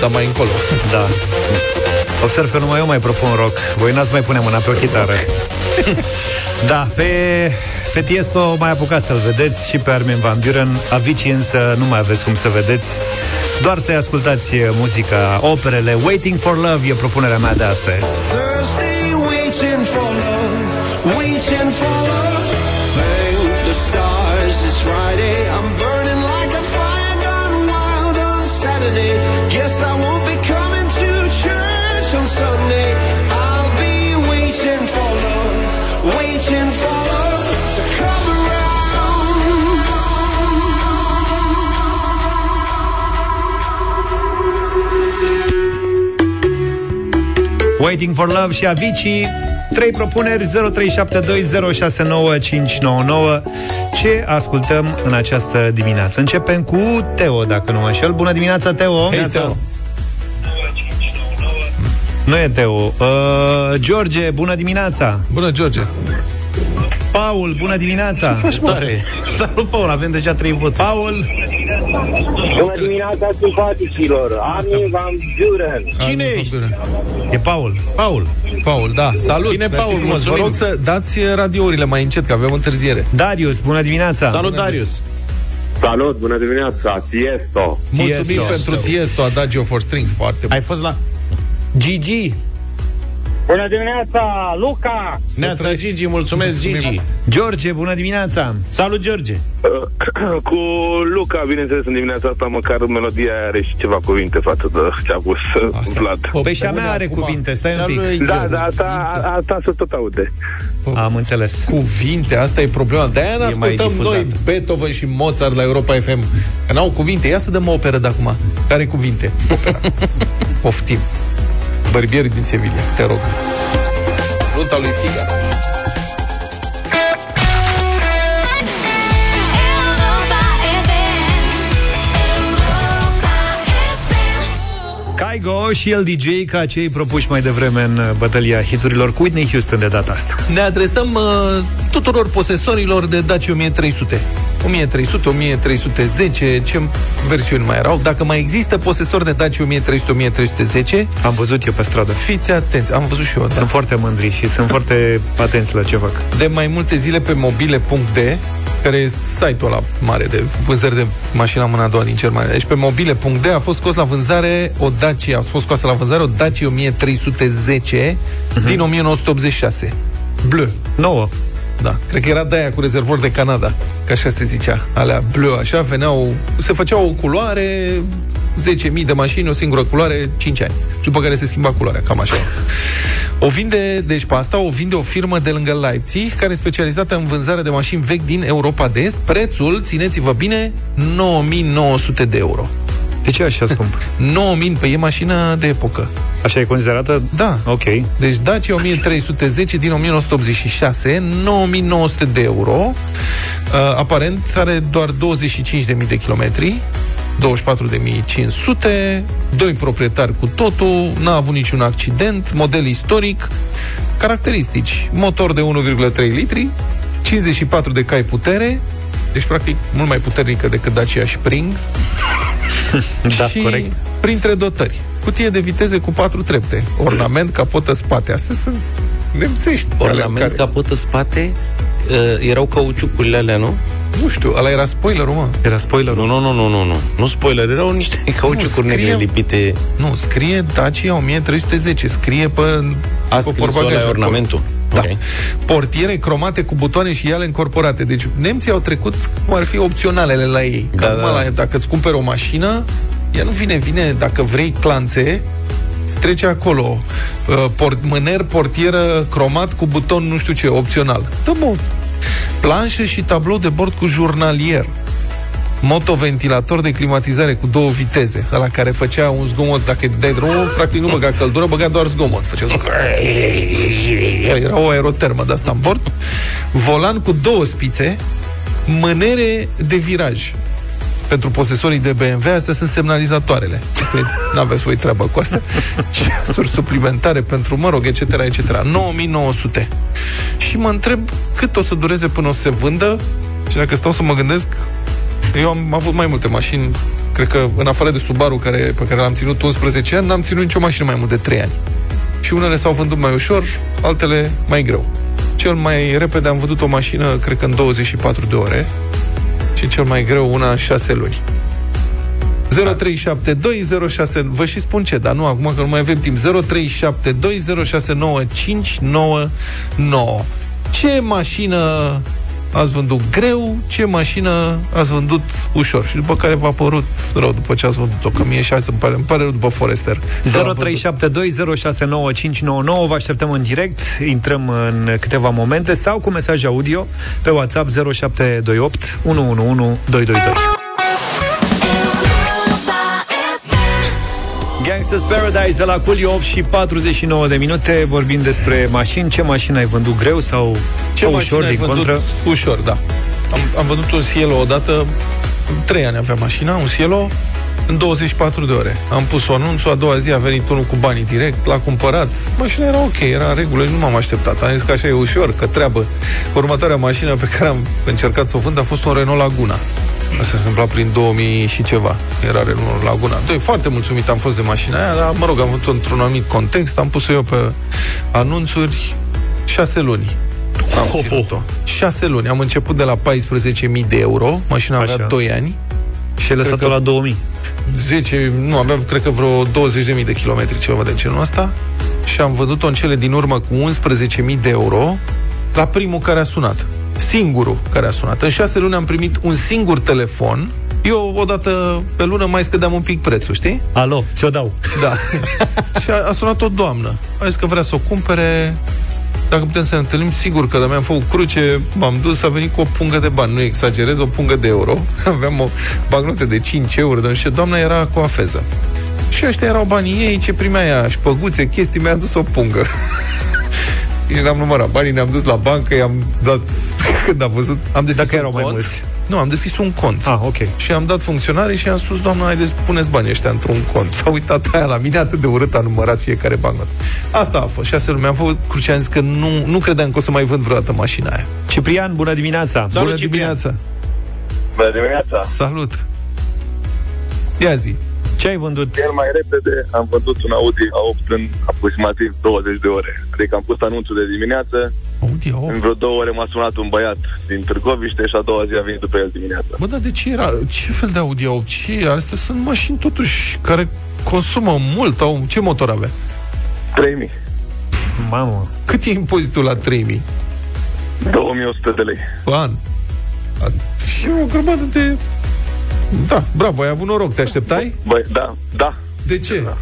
Speaker 3: Dar mai încolo.
Speaker 2: Da. Observ că numai eu mai propun rock. Voi n-ați mai pune mâna pe o chitară. da, pe, pe Tiesto mai apucați să-l vedeți și pe Armin Van Buren. Avicii însă nu mai aveți cum să vedeți. Doar să-i ascultați muzica, operele. Waiting for Love e propunerea mea de astăzi. Waiting for Love și Avicii. Trei propuneri 0372069599 Ce ascultăm în această dimineață? Începem cu Teo, dacă nu mă înșel. Bună dimineața, Teo.
Speaker 3: Hei, Teo.
Speaker 2: Nu e Teo. Uh, George, bună dimineața.
Speaker 3: Bună, George.
Speaker 2: Paul, bună dimineața.
Speaker 4: Tare. Salut, Paul, avem deja trei voturi.
Speaker 2: Paul,
Speaker 5: Bună dimineața, simpaticilor! Armin Van Buren!
Speaker 4: Cine
Speaker 3: Armin
Speaker 4: ești?
Speaker 3: Van Buren.
Speaker 2: e Paul
Speaker 4: Paul.
Speaker 3: Paul, da, salut.
Speaker 4: Bine,
Speaker 3: Mersi
Speaker 4: Paul,
Speaker 3: frumos. Vă
Speaker 4: mulțumim.
Speaker 3: rog să dați radiourile mai încet, că avem întârziere.
Speaker 2: Darius, bună dimineața
Speaker 4: Salut, Darius.
Speaker 6: Salut, bună dimineața, Tiesto.
Speaker 3: Mulțumim
Speaker 2: Tiesto.
Speaker 3: pentru Tiesto, Adagio for Strings, foarte bun.
Speaker 4: Ai fost la...
Speaker 2: Gigi,
Speaker 7: Bună dimineața, Luca!
Speaker 4: Neața Gigi, mulțumesc Gigi.
Speaker 2: George, bună dimineața!
Speaker 4: Salut George.
Speaker 12: Cu Luca, bineînțeles, în dimineața asta, măcar melodia aia are și ceva cuvinte față de ce a pus asta. Vlad.
Speaker 2: Păi și a mea are cuvinte, stai un pic.
Speaker 12: Da, da, asta, a- asta se tot aude.
Speaker 2: Am înțeles.
Speaker 3: Cuvinte, asta e problema. De-aia
Speaker 4: mai
Speaker 3: ascultăm
Speaker 4: difuzat.
Speaker 3: noi Beethoven și Mozart la Europa FM. Că n-au cuvinte. Ia să dăm o operă de acum. Care cuvinte? Opera. Poftim. Bărbieri din Sevilla, te rog. Ruta lui Figa.
Speaker 2: Caigo și el DJ ca cei propuși mai devreme în uh, bătălia hiturilor cu Whitney Houston de data asta.
Speaker 3: Ne adresăm uh, tuturor posesorilor de Dacia 1300. 1300, 1310, ce versiuni mai erau. Dacă mai există posesori de Dacia 1300, 1310,
Speaker 2: Am văzut eu pe stradă.
Speaker 3: fiți atenți. Am văzut și eu, da.
Speaker 2: Sunt foarte mândri și sunt foarte atenți la ce fac.
Speaker 3: de mai multe zile pe mobile.d care e site-ul ăla mare de vânzări de mașina mâna a doua din Germania. Deci pe mobile.d a fost scos la vânzare o Dacia, a fost scoasă la vânzare o Dacia 1310 din 1986. Bleu.
Speaker 2: Nouă.
Speaker 3: Da, cred că era de aia cu rezervor de Canada, că așa se zicea. Alea bleu, așa, veneau, se făcea o culoare, 10.000 de mașini, o singură culoare, 5 ani. Și după care se schimba culoarea, cam așa. O vinde, deci pe asta o vinde o firmă de lângă Leipzig, care e specializată în vânzarea de mașini vechi din Europa de Est. Prețul, țineți-vă bine, 9900 de euro.
Speaker 2: De ce e așa scump?
Speaker 3: 9000, pe e mașină de epocă.
Speaker 2: Așa e considerată?
Speaker 3: Da.
Speaker 2: Ok.
Speaker 3: Deci Dacia 1310 din 1986, 9900 de euro. Uh, aparent are doar 25.000 de kilometri. 24.500, doi proprietari cu totul, n-a avut niciun accident, model istoric, caracteristici, motor de 1,3 litri, 54 de cai putere, deci practic mult mai puternică decât Dacia Spring,
Speaker 2: Da,
Speaker 3: și
Speaker 2: corect.
Speaker 3: printre dotări. Cutie de viteze cu patru trepte, ornament, capotă, spate. Astea sunt nemțești.
Speaker 4: Ornament,
Speaker 3: Care-
Speaker 4: capotă, spate, uh, erau cauciucurile alea, nu?
Speaker 3: Nu știu, ăla era spoilerul, mă.
Speaker 2: Era spoiler.
Speaker 4: Nu, nu, nu, nu, nu, nu. Nu spoiler, erau niște cauciucuri
Speaker 3: scrie-
Speaker 4: negre lipite.
Speaker 3: Nu, scrie Dacia 1310, scrie pe...
Speaker 4: A
Speaker 3: pe
Speaker 4: scris
Speaker 3: portbagaj
Speaker 4: ăla
Speaker 3: acolo.
Speaker 4: ornamentul.
Speaker 3: Da.
Speaker 4: Ok.
Speaker 3: Portiere cromate cu butoane și iale încorporate. Deci nemții au trecut cum ar fi opționalele la ei. Că
Speaker 4: Da,
Speaker 3: acum,
Speaker 4: da.
Speaker 3: La, dacă îți cumperi o mașină, ea nu vine, vine, dacă vrei clanțe, îți trece acolo. Uh, Port, mâner, portieră, cromat cu buton nu știu ce, opțional. Da, bun. Planșă și tablou de bord cu jurnalier. Motoventilator de climatizare cu două viteze, la care făcea un zgomot, dacă îi dai drumul, practic nu băga căldură, băga doar zgomot. Făcea... Era o aerotermă de asta în bord. Volan cu două spițe, mânere de viraj. Pentru posesorii de BMW, astea sunt semnalizatoarele. Nu aveți voi treabă cu astea. Ceasuri suplimentare pentru, mă rog, etc., etc. 9900. Și mă întreb cât o să dureze până o să se vândă și dacă stau să mă gândesc, eu am avut mai multe mașini, cred că în afară de Subaru care, pe care l-am ținut 11 ani, n-am ținut nicio mașină mai mult de 3 ani. Și unele s-au vândut mai ușor, altele mai greu. Cel mai repede am vândut o mașină, cred că în 24 de ore, și cel mai greu una în 6 luni. 037206 Vă și spun ce, dar nu acum că nu mai avem timp 0372069599 Ce mașină ați vândut greu, ce mașină ați vândut ușor și după care v-a părut rău după ce ați vândut-o, că mie și azi îmi pare, îmi pare rău după Forester.
Speaker 2: 0372069599 Vă așteptăm în direct. Intrăm în câteva momente Sau cu mesaj audio Pe WhatsApp 0728 111222 Gangsters Paradise de la Coolio 8 și 49 de minute Vorbim despre mașini Ce mașină ai vândut greu sau
Speaker 3: Ce
Speaker 2: sau
Speaker 3: mașină
Speaker 2: ușor
Speaker 3: ai
Speaker 2: din
Speaker 3: vândut?
Speaker 2: contră?
Speaker 3: Ușor, da. Am, am vândut un Cielo odată, în trei ani avea mașina, un Cielo, în 24 de ore. Am pus o anunțul, a doua zi a venit unul cu banii direct, l-a cumpărat. Mașina era ok, era în regulă și nu m-am așteptat. Am zis că așa e ușor, că treabă. Următoarea mașină pe care am încercat să o vând a fost un Renault Laguna. Asta se întâmpla prin 2000 și ceva. Era Renault Laguna. Doi, foarte mulțumit am fost de mașina aia, dar, mă rog, am văzut într-un anumit context, am pus-o eu pe anunțuri șase luni. Am ținut-o. Șase luni. Am început de la 14.000 de euro. Mașina avea
Speaker 2: Așa.
Speaker 3: 2 ani.
Speaker 2: Și ai lăsat-o
Speaker 3: Cred că-
Speaker 2: la 2000
Speaker 3: 10, nu, aveam, cred că vreo 20.000 de kilometri, ceva de genul ăsta, și am vândut-o în cele din urmă cu 11.000 de euro la primul care a sunat. Singurul care a sunat. În șase luni am primit un singur telefon eu, odată pe lună, mai scădeam un pic prețul, știi?
Speaker 2: Alo, ți-o dau.
Speaker 3: Da. și a, a sunat o doamnă. A zis că vrea să o cumpere, dacă putem să ne întâlnim, sigur că mi-am făcut cruce, m-am dus, a venit cu o pungă de bani, nu exagerez, o pungă de euro. Aveam o bagnote de 5 euro, dar și doamna era cu afeză. Și ăștia erau banii ei, ce primea ea, șpăguțe, chestii, mi-a dus o pungă. Eu n-am numărat banii, ne-am dus la bancă, i-am dat, când a văzut, am deschis
Speaker 2: Dacă erau
Speaker 3: un
Speaker 2: mai
Speaker 3: cont.
Speaker 2: mulți.
Speaker 3: Nu, am deschis un cont.
Speaker 2: Ah, ok.
Speaker 3: Și am dat funcționare și am spus, doamna, haideți, puneți banii ăștia într-un cont. S-a uitat aia la mine, atât de urât a numărat fiecare bancnot. Asta a fost. Șase luni. Mi-am făcut cruce, am zis că nu, nu credeam că o să mai vând vreodată mașina aia.
Speaker 2: Ciprian, bună dimineața!
Speaker 3: Bună dimineața!
Speaker 13: Bună dimineața!
Speaker 3: Salut! Ia zi!
Speaker 2: Ce ai vândut?
Speaker 13: Cel mai repede am vândut un Audi A8 în aproximativ 20 de ore. Adică am pus anunțul de dimineață,
Speaker 3: Audi A8?
Speaker 13: în vreo două ore m-a sunat un băiat din Târgoviște și a doua zi a venit după el dimineața.
Speaker 3: Bă, dar de ce era? Ce fel de Audi A8? Ce? Astea sunt mașini totuși care consumă mult. Au, ce motor avea?
Speaker 13: 3000.
Speaker 2: Mamă.
Speaker 3: Cât e impozitul la 3000?
Speaker 13: 2100 de lei.
Speaker 3: Pe an. A, și o grămadă de... Da, bravo, ai avut noroc, te așteptai?
Speaker 13: Băi, da, da.
Speaker 3: De ce?
Speaker 13: Da.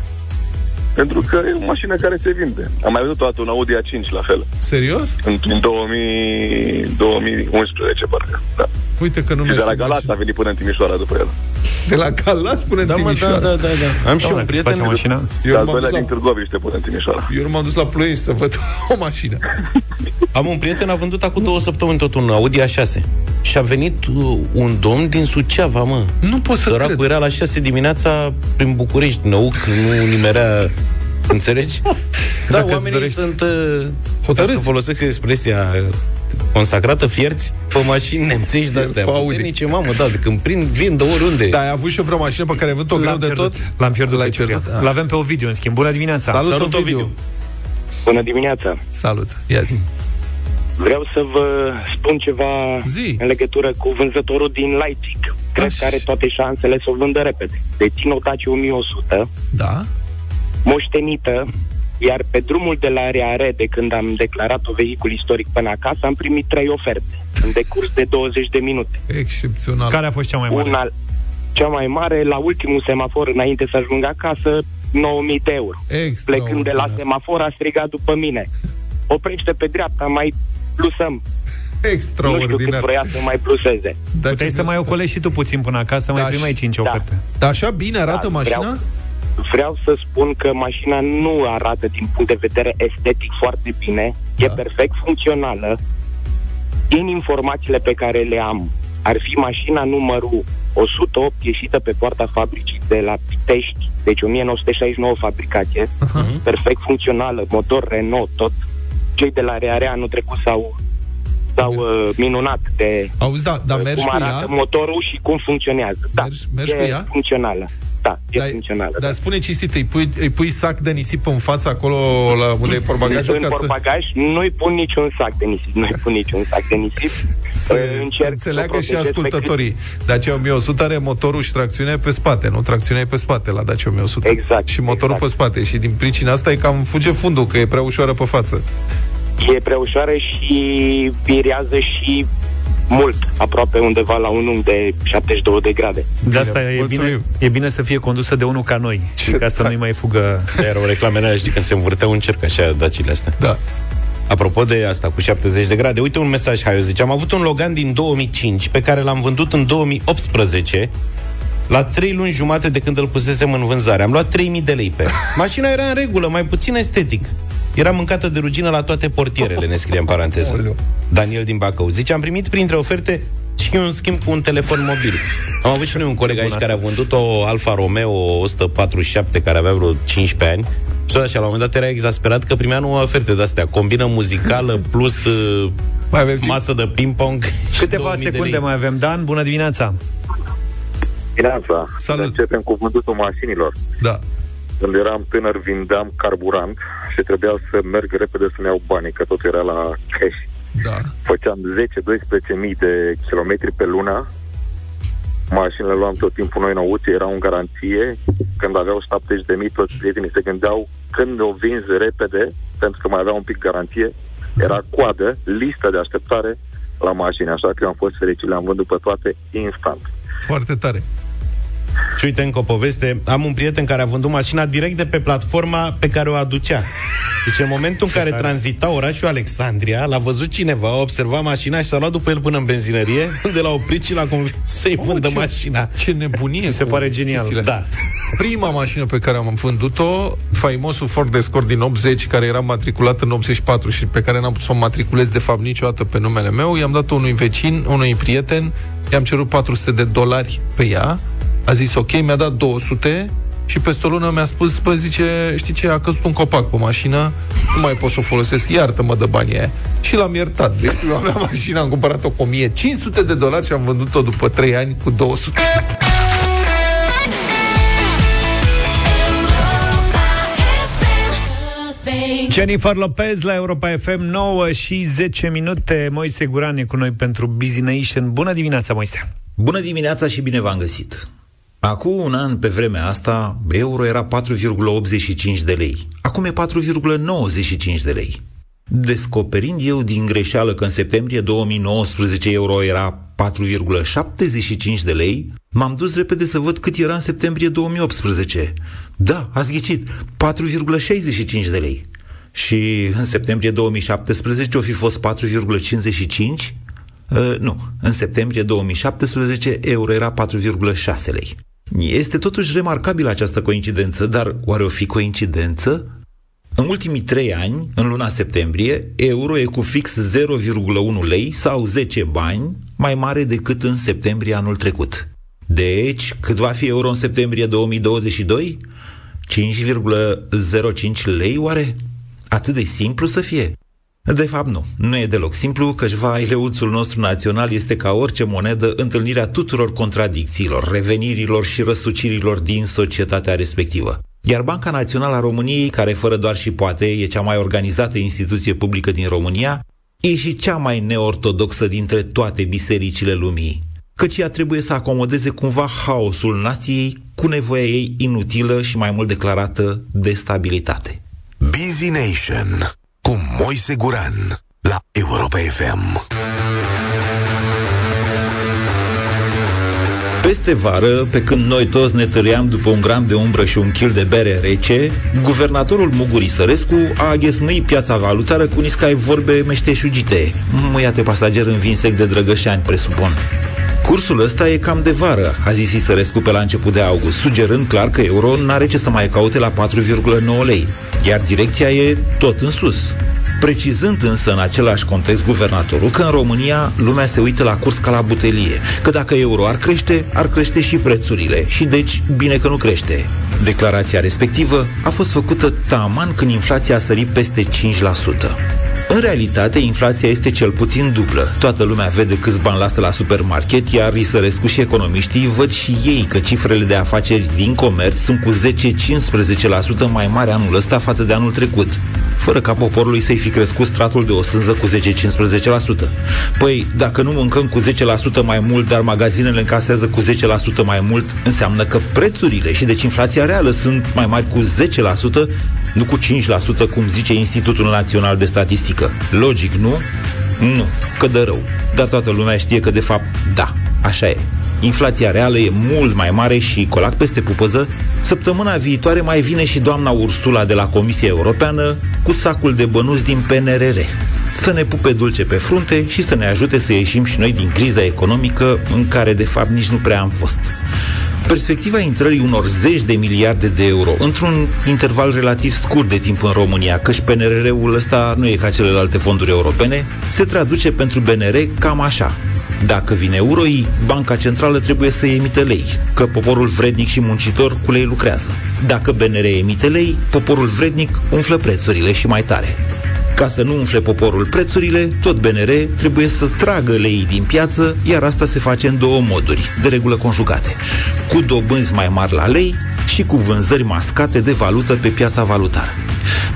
Speaker 13: Pentru că e o mașină care se vinde. Am mai văzut toată un Audi A5 la fel.
Speaker 3: Serios?
Speaker 13: În, în 2000, 2011, parcă. Da.
Speaker 3: Uite că nu
Speaker 13: și de
Speaker 3: mi-a
Speaker 13: la
Speaker 3: sunat
Speaker 13: Galați
Speaker 3: și-
Speaker 13: a venit până în Timișoara după el.
Speaker 3: De la Galați până în
Speaker 4: Da, mă,
Speaker 3: Timișoara.
Speaker 4: da, da, da, da. Am și un prieten-
Speaker 2: Face mașina?
Speaker 13: De
Speaker 3: Eu
Speaker 13: al
Speaker 3: m-am
Speaker 13: doilea
Speaker 3: dus
Speaker 13: din
Speaker 3: la,
Speaker 13: Târgoviște până în Timișoara.
Speaker 3: eu nu m-am dus la Ploiești să văd o mașină.
Speaker 4: Am un prieten, a vândut acum două săptămâni tot un Audi A6. Și a venit uh, un domn din Suceava, mă.
Speaker 3: Nu pot să
Speaker 4: Săracul
Speaker 3: cred.
Speaker 4: era la 6 dimineața prin București, năuc, nu nimerea... Înțelegi? Da,
Speaker 2: Dacă îți
Speaker 4: oamenii
Speaker 2: dorești.
Speaker 4: sunt, uh, ca
Speaker 3: Hotărâți.
Speaker 4: să folosesc expresia consacrată, fierți pe mașini nemțești de-astea
Speaker 3: Pe Audi.
Speaker 4: puternice, mamă, da, de când prind, vin de oriunde.
Speaker 3: Da, ai avut și eu vreo mașină pe care ai vândut-o greu
Speaker 2: L-am
Speaker 3: de
Speaker 2: pierdut.
Speaker 3: tot?
Speaker 2: L-am pierdut
Speaker 3: L-ai
Speaker 2: pe Ciprian.
Speaker 3: pierdut? Ah.
Speaker 2: L-avem pe Ovidiu, în schimb. Bună dimineața!
Speaker 3: Salut,
Speaker 4: Salut,
Speaker 3: Ovidiu.
Speaker 4: Ovidiu.
Speaker 14: Bună dimineața!
Speaker 3: Salut, ia zi.
Speaker 14: Vreau să vă spun ceva
Speaker 3: Zi.
Speaker 14: în legătură cu vânzătorul din Leipzig. Cred
Speaker 3: Așa.
Speaker 14: că are toate șansele să o vândă repede. Dețin o Dacia 1100,
Speaker 3: Da?
Speaker 14: moștenită, iar pe drumul de la Reare, de când am declarat o vehicul istoric până acasă, am primit trei oferte în decurs de 20 de minute.
Speaker 3: Excepțional.
Speaker 2: Care a fost cea mai mare?
Speaker 14: Una, cea mai mare, la ultimul semafor, înainte să ajung acasă, 9000 de euro. Plecând de la semafor, a strigat după mine. Oprește pe dreapta, mai plusăm. Nu știu cât
Speaker 3: Extraordinar.
Speaker 14: vrea să mai pluseze.
Speaker 3: Da,
Speaker 2: Puteai
Speaker 3: ce
Speaker 2: să mai
Speaker 3: vezi?
Speaker 2: ocolești și tu puțin până acasă, mai
Speaker 3: Da,
Speaker 2: primeai
Speaker 3: și-
Speaker 2: 5
Speaker 14: da.
Speaker 2: oferte.
Speaker 3: Dar așa bine arată
Speaker 14: Da,
Speaker 3: mașina?
Speaker 14: vreau- Vreau să spun că mașina nu arată din punct de vedere estetic foarte bine,
Speaker 3: Da.
Speaker 14: e perfect funcțională. Din informațiile pe care le am, ar fi mașina numărul 108 ieșită pe poarta fabricii de la Pitești, deci 1969 fabricație, perfect funcțională, motor Renault, tot. Cei de la Rearea anul trecut s-au, s-au uh, minunat de
Speaker 3: Auzi, da, dar
Speaker 14: uh,
Speaker 3: mergi
Speaker 14: cum
Speaker 3: cu
Speaker 14: arată
Speaker 3: ea?
Speaker 14: motorul și cum funcționează. Da,
Speaker 3: Mergi- mergi
Speaker 14: e
Speaker 3: cu ea?
Speaker 14: funcțională. Da, e
Speaker 3: Dar,
Speaker 14: funcțională.
Speaker 3: dar spune cinstit, îi pui, îi pui sac de nisip în față acolo la unde e portbagajul
Speaker 14: în
Speaker 3: ca să,
Speaker 14: portbagaj nu-i pun niciun sac de nisip. Nu-i pun niciun sac de nisip.
Speaker 3: să, să
Speaker 14: Încerc
Speaker 3: înțeleagă
Speaker 14: să
Speaker 3: și
Speaker 14: protejez pe
Speaker 3: ascultătorii. Dacia 1100 are motorul și tracțiunea pe spate, nu? Tracțiunea e pe spate la Dacia 1100.
Speaker 14: Exact,
Speaker 3: Și motorul
Speaker 14: exact.
Speaker 3: pe spate. Și din pricina asta e cam fuge fundul, că e prea ușoară pe față.
Speaker 14: cât E prea ușoară și virează și mult, aproape undeva la un unghi de 72 de grade.
Speaker 2: De asta e
Speaker 3: mulțumim.
Speaker 2: bine, e bine să fie condusă de unul ca noi, și ca să
Speaker 3: da.
Speaker 2: nu-i mai fugă...
Speaker 4: Erau reclamele alea, știi, când se învârteau în cerc, așa, dacile astea.
Speaker 3: Da.
Speaker 4: Apropo de asta, cu 70 de grade, uite un mesaj, hai, eu zice, am avut un Logan din 2005 pe care l-am vândut în 2018 la 3 luni jumate de când îl pusesem în vânzare. Am luat 3000 de lei pe ea. Mașina era în regulă, mai puțin estetic. Era mâncată de rugină la toate portierele, ne scrie în paranteză.
Speaker 3: Aoleu.
Speaker 4: Daniel din Bacău. Zice, am primit printre oferte și un schimb cu un telefon mobil. Am avut și noi un coleg aici care a vândut o Alfa Romeo 147 care avea vreo 15 ani. Și tot așa, la un moment dat era exasperat că primea nouă oferte de-astea. Combină muzicală plus uh,
Speaker 3: Mai avem timp?
Speaker 4: masă de ping-pong. și
Speaker 2: Câteva
Speaker 4: 2000 de
Speaker 2: secunde
Speaker 4: lei.
Speaker 2: mai avem. Dan, bună dimineața!
Speaker 13: Dimineața.
Speaker 3: Salut.
Speaker 13: Începem cu vândutul mașinilor.
Speaker 3: Da.
Speaker 13: Când eram tânăr, vindeam carburant și trebuia să merg repede să-mi iau banii, că totul era la cash.
Speaker 3: Da.
Speaker 13: Făceam 10-12 mii de kilometri pe lună mașinile luam tot timpul noi nouți, erau în garanție, când aveau 70 de mii, toți prietenii se gândeau când o vinzi repede, pentru că mai avea un pic garanție, era coadă, listă de așteptare la mașini, așa că eu am fost fericit, le-am vândut pe toate instant.
Speaker 3: Foarte tare.
Speaker 4: Și uite încă o poveste. Am un prieten care a vândut mașina direct de pe platforma pe care o aducea. Deci în momentul în care tranzita orașul Alexandria, l-a văzut cineva, a observat mașina și s-a luat după el până în benzinărie, de la oprit și l-a convins să-i vândă
Speaker 3: ce,
Speaker 4: mașina.
Speaker 3: Ce nebunie
Speaker 2: se pare genial.
Speaker 4: Da.
Speaker 3: Prima mașină pe care am vândut-o, faimosul Ford Escort din 80, care era matriculat în 84 și pe care n-am putut să o matriculez de fapt niciodată pe numele meu, i-am dat unui vecin, unui prieten, i-am cerut 400 de dolari pe ea, a zis ok, mi-a dat 200 și peste o lună mi-a spus, bă, zice, știi ce, a căzut un copac pe mașină, nu mai pot să o folosesc, iartă-mă de banii aia. Și l-am iertat. Deci eu am la mașină, am cumpărat-o cu 1500 de dolari și am vândut-o după 3 ani cu 200.
Speaker 2: Jennifer Lopez la Europa FM 9 și 10 minute. Moise Guran e cu noi pentru Busy Nation. Bună dimineața, Moise!
Speaker 15: Bună dimineața și bine v-am găsit! Acum un an, pe vremea asta, euro era 4,85 de lei. Acum e 4,95 de lei. Descoperind eu din greșeală că în septembrie 2019 euro era 4,75 de lei, m-am dus repede să văd cât era în septembrie 2018. Da, ați ghicit, 4,65 de lei. Și în septembrie 2017 o fi fost 4,55? Uh, nu, în septembrie 2017 euro era 4,6 lei. Este totuși remarcabilă această coincidență, dar oare o fi coincidență? În ultimii trei ani, în luna septembrie, euro e cu fix 0,1 lei sau 10 bani mai mare decât în septembrie anul trecut. Deci, cât va fi euro în septembrie 2022? 5,05 lei oare? Atât de simplu să fie. De fapt, nu. Nu e deloc simplu, căci vai, leuțul nostru național este ca orice monedă întâlnirea tuturor contradicțiilor, revenirilor și răsucirilor din societatea respectivă. Iar Banca Națională a României, care fără doar și poate e cea mai organizată instituție publică din România, e și cea mai neortodoxă dintre toate bisericile lumii. Căci ea trebuie să acomodeze cumva haosul nației cu nevoia ei inutilă și mai mult declarată de stabilitate.
Speaker 10: Busy Nation cu Moise Guran la Europa FM.
Speaker 15: Peste vară, pe când noi toți ne tăream după un gram de umbră și un kil de bere rece, guvernatorul Muguri Sărescu a aghesmuit piața valutară cu niscai vorbe meșteșugite. Măiate pasager în vin sec de drăgășani, presupun. Cursul ăsta e cam de vară, a zis Isărescu pe la început de august, sugerând clar că euro n-are ce să mai caute la 4,9 lei, iar direcția e tot în sus. Precizând însă în același context guvernatorul că în România lumea se uită la curs ca la butelie, că dacă euro ar crește, ar crește și prețurile și deci bine că nu crește. Declarația respectivă a fost făcută taman când inflația a sărit peste 5%. În realitate, inflația este cel puțin dublă. Toată lumea vede câți bani lasă la supermarket, iar Risărescu și economiștii văd și ei că cifrele de afaceri din comerț sunt cu 10-15% mai mari anul ăsta față de anul trecut fără ca poporului să-i fi crescut stratul de o sânză cu 10-15%. Păi, dacă nu mâncăm cu 10% mai mult, dar magazinele încasează cu 10% mai mult, înseamnă că prețurile și deci inflația reală sunt mai mari cu 10%, nu cu 5%, cum zice Institutul Național de Statistică. Logic, nu? Nu, că dă rău. Dar toată lumea știe că, de fapt, da, așa e. Inflația reală e mult mai mare și, colac peste pupăză, săptămâna viitoare mai vine și doamna Ursula de la Comisia Europeană cu sacul de bănuți din PNRR. Să ne pupe dulce pe frunte și să ne ajute să ieșim și noi din criza economică în care, de fapt, nici nu prea am fost. Perspectiva intrării unor zeci de miliarde de euro într-un interval relativ scurt de timp în România, căci PNRR-ul ăsta nu e ca celelalte fonduri europene, se traduce pentru BNR cam așa. Dacă vine euroi, Banca Centrală trebuie să emite lei, că poporul vrednic și muncitor cu lei lucrează. Dacă BNR emite lei, poporul vrednic umflă prețurile și mai tare. Ca să nu umfle poporul prețurile, tot BNR trebuie să tragă lei din piață, iar asta se face în două moduri, de regulă conjugate. Cu dobânzi mai mari la lei și cu vânzări mascate de valută pe piața valutară.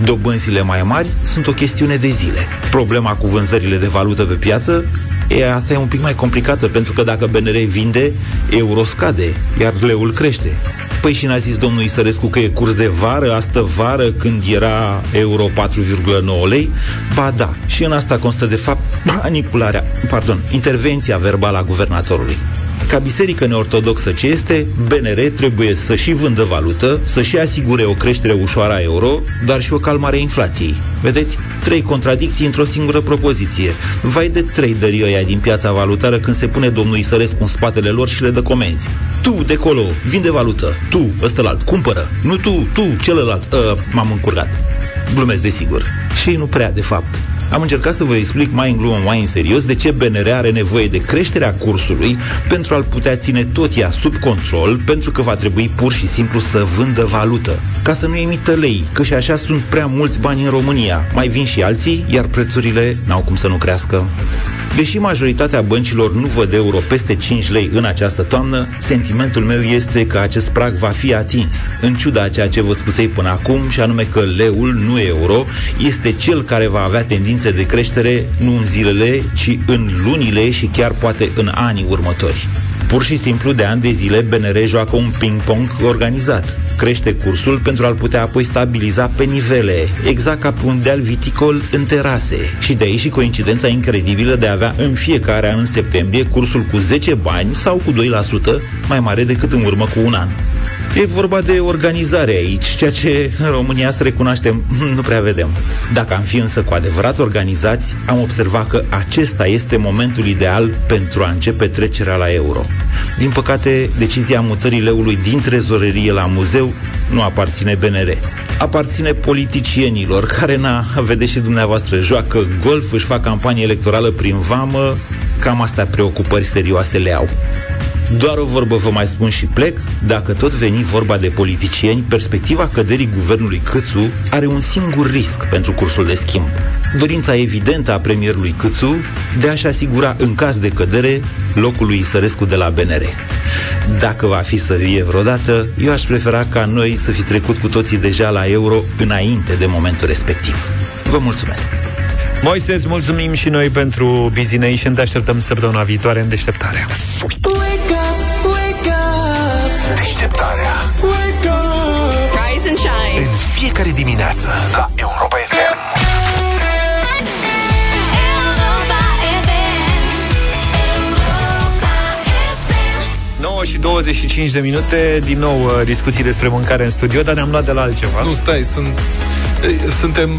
Speaker 15: Dobânzile mai mari sunt o chestiune de zile. Problema cu vânzările de valută pe piață E, asta e un pic mai complicată, pentru că dacă BNR vinde, euro scade, iar leul crește. Păi și n-a zis domnul Isărescu că e curs de vară, astă vară, când era euro 4,9 lei? Ba da, și în asta constă de fapt manipularea, pardon, intervenția verbală a guvernatorului. Ca biserică neortodoxă ce este, BNR trebuie să și vândă valută, să și asigure o creștere ușoară a euro, dar și o calmare a inflației. Vedeți? Trei contradicții într-o singură propoziție. Vai de trei dări ăia din piața valutară când se pune domnul Isărescu în spatele lor și le dă comenzi. Tu, de colo, vinde valută. Tu, ăstălalt, cumpără. Nu tu, tu, celălalt. Uh, m-am încurcat. Glumesc, desigur. Și nu prea, de fapt. Am încercat să vă explic mai în glumă, mai în serios, de ce BNR are nevoie de creșterea cursului pentru a-l putea ține tot ea sub control, pentru că va trebui pur și simplu să vândă valută, ca să nu emită lei, că și așa sunt prea mulți bani în România. Mai vin și alții, iar prețurile n-au cum să nu crească. Deși majoritatea băncilor nu văd euro peste 5 lei în această toamnă, sentimentul meu este că acest prag va fi atins, în ciuda a ceea ce vă spusei până acum, și anume că leul, nu euro, este cel care va avea tendințe de creștere nu în zilele, ci în lunile și chiar poate în anii următori. Pur și simplu, de ani de zile, BNR joacă un ping-pong organizat. Crește cursul pentru a-l putea apoi stabiliza pe nivele, exact ca pe un deal viticol în terase. Și de aici și coincidența incredibilă de a avea în fiecare an în septembrie cursul cu 10 bani sau cu 2% mai mare decât în urmă cu un an. E vorba de organizare aici, ceea ce în România, să recunoaștem, nu prea vedem. Dacă am fi însă cu adevărat organizați, am observat că acesta este momentul ideal pentru a începe trecerea la euro. Din păcate, decizia mutării leului din trezorerie la muzeu nu aparține BNR. Aparține politicienilor care, na, vedeți și dumneavoastră, joacă golf, își fac campanie electorală prin vamă, cam astea preocupări serioase le au. Doar o vorbă vă mai spun și plec, dacă tot veni vorba de politicieni, perspectiva căderii guvernului Câțu are un singur risc pentru cursul de schimb. Dorința evidentă a premierului Câțu de a-și asigura în caz de cădere locul lui Isărescu de la BNR. Dacă va fi să vie vreodată, eu aș prefera ca noi să fi trecut cu toții deja la euro înainte de momentul respectiv. Vă mulțumesc!
Speaker 2: Moise, îți mulțumim și noi pentru Busy Nation. Te așteptăm săptămâna viitoare în deșteptarea.
Speaker 10: Fiecare dimineață la Europa FM
Speaker 2: 9 și 25 de minute, din nou uh, discuții despre mâncare în studio, dar ne-am luat de la altceva.
Speaker 3: Nu, stai, sunt, e, suntem,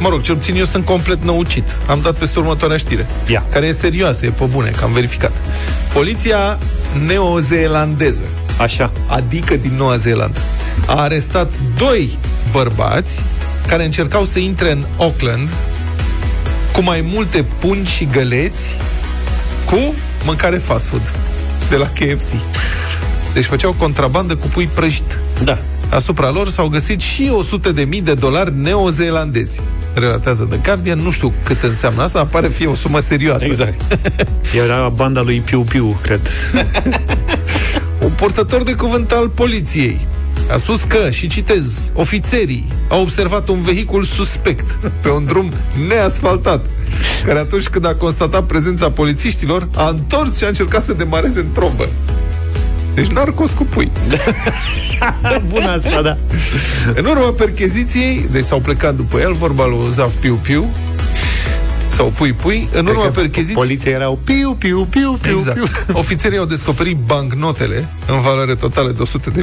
Speaker 3: mă rog, cel puțin eu sunt complet năucit. Am dat peste următoarea știre,
Speaker 2: Ia.
Speaker 3: care e serioasă, e pe bune, că am verificat. Poliția neozeelandeză,
Speaker 2: Așa.
Speaker 3: adică din Noua Zeelandă, a arestat doi bărbați care încercau să intre în Auckland cu mai multe pungi și găleți cu mâncare fast food de la KFC. Deci făceau contrabandă cu pui prăjit.
Speaker 2: Da.
Speaker 3: Asupra lor s-au găsit și 100 de mii de dolari neozeelandezi. Relatează The Guardian, nu știu cât înseamnă asta, dar pare fi o sumă serioasă.
Speaker 2: Exact. Era banda lui Piu Piu, cred.
Speaker 3: Un purtător de cuvânt al poliției a spus că, și citez, ofițerii au observat un vehicul suspect pe un drum neasfaltat, care atunci când a constatat prezența polițiștilor, a întors și a încercat să demareze în trombă. Deci narcos cu pui.
Speaker 2: Bun asta, da.
Speaker 3: În urma percheziției, deci s-au plecat după el, vorba lui Zaf Piu Piu, sau Pui Pui, în urma percheziției...
Speaker 2: Poliția erau piu, piu, piu, piu,
Speaker 3: Exact.
Speaker 2: piu.
Speaker 3: Ofițerii au descoperit bancnotele în valoare totală de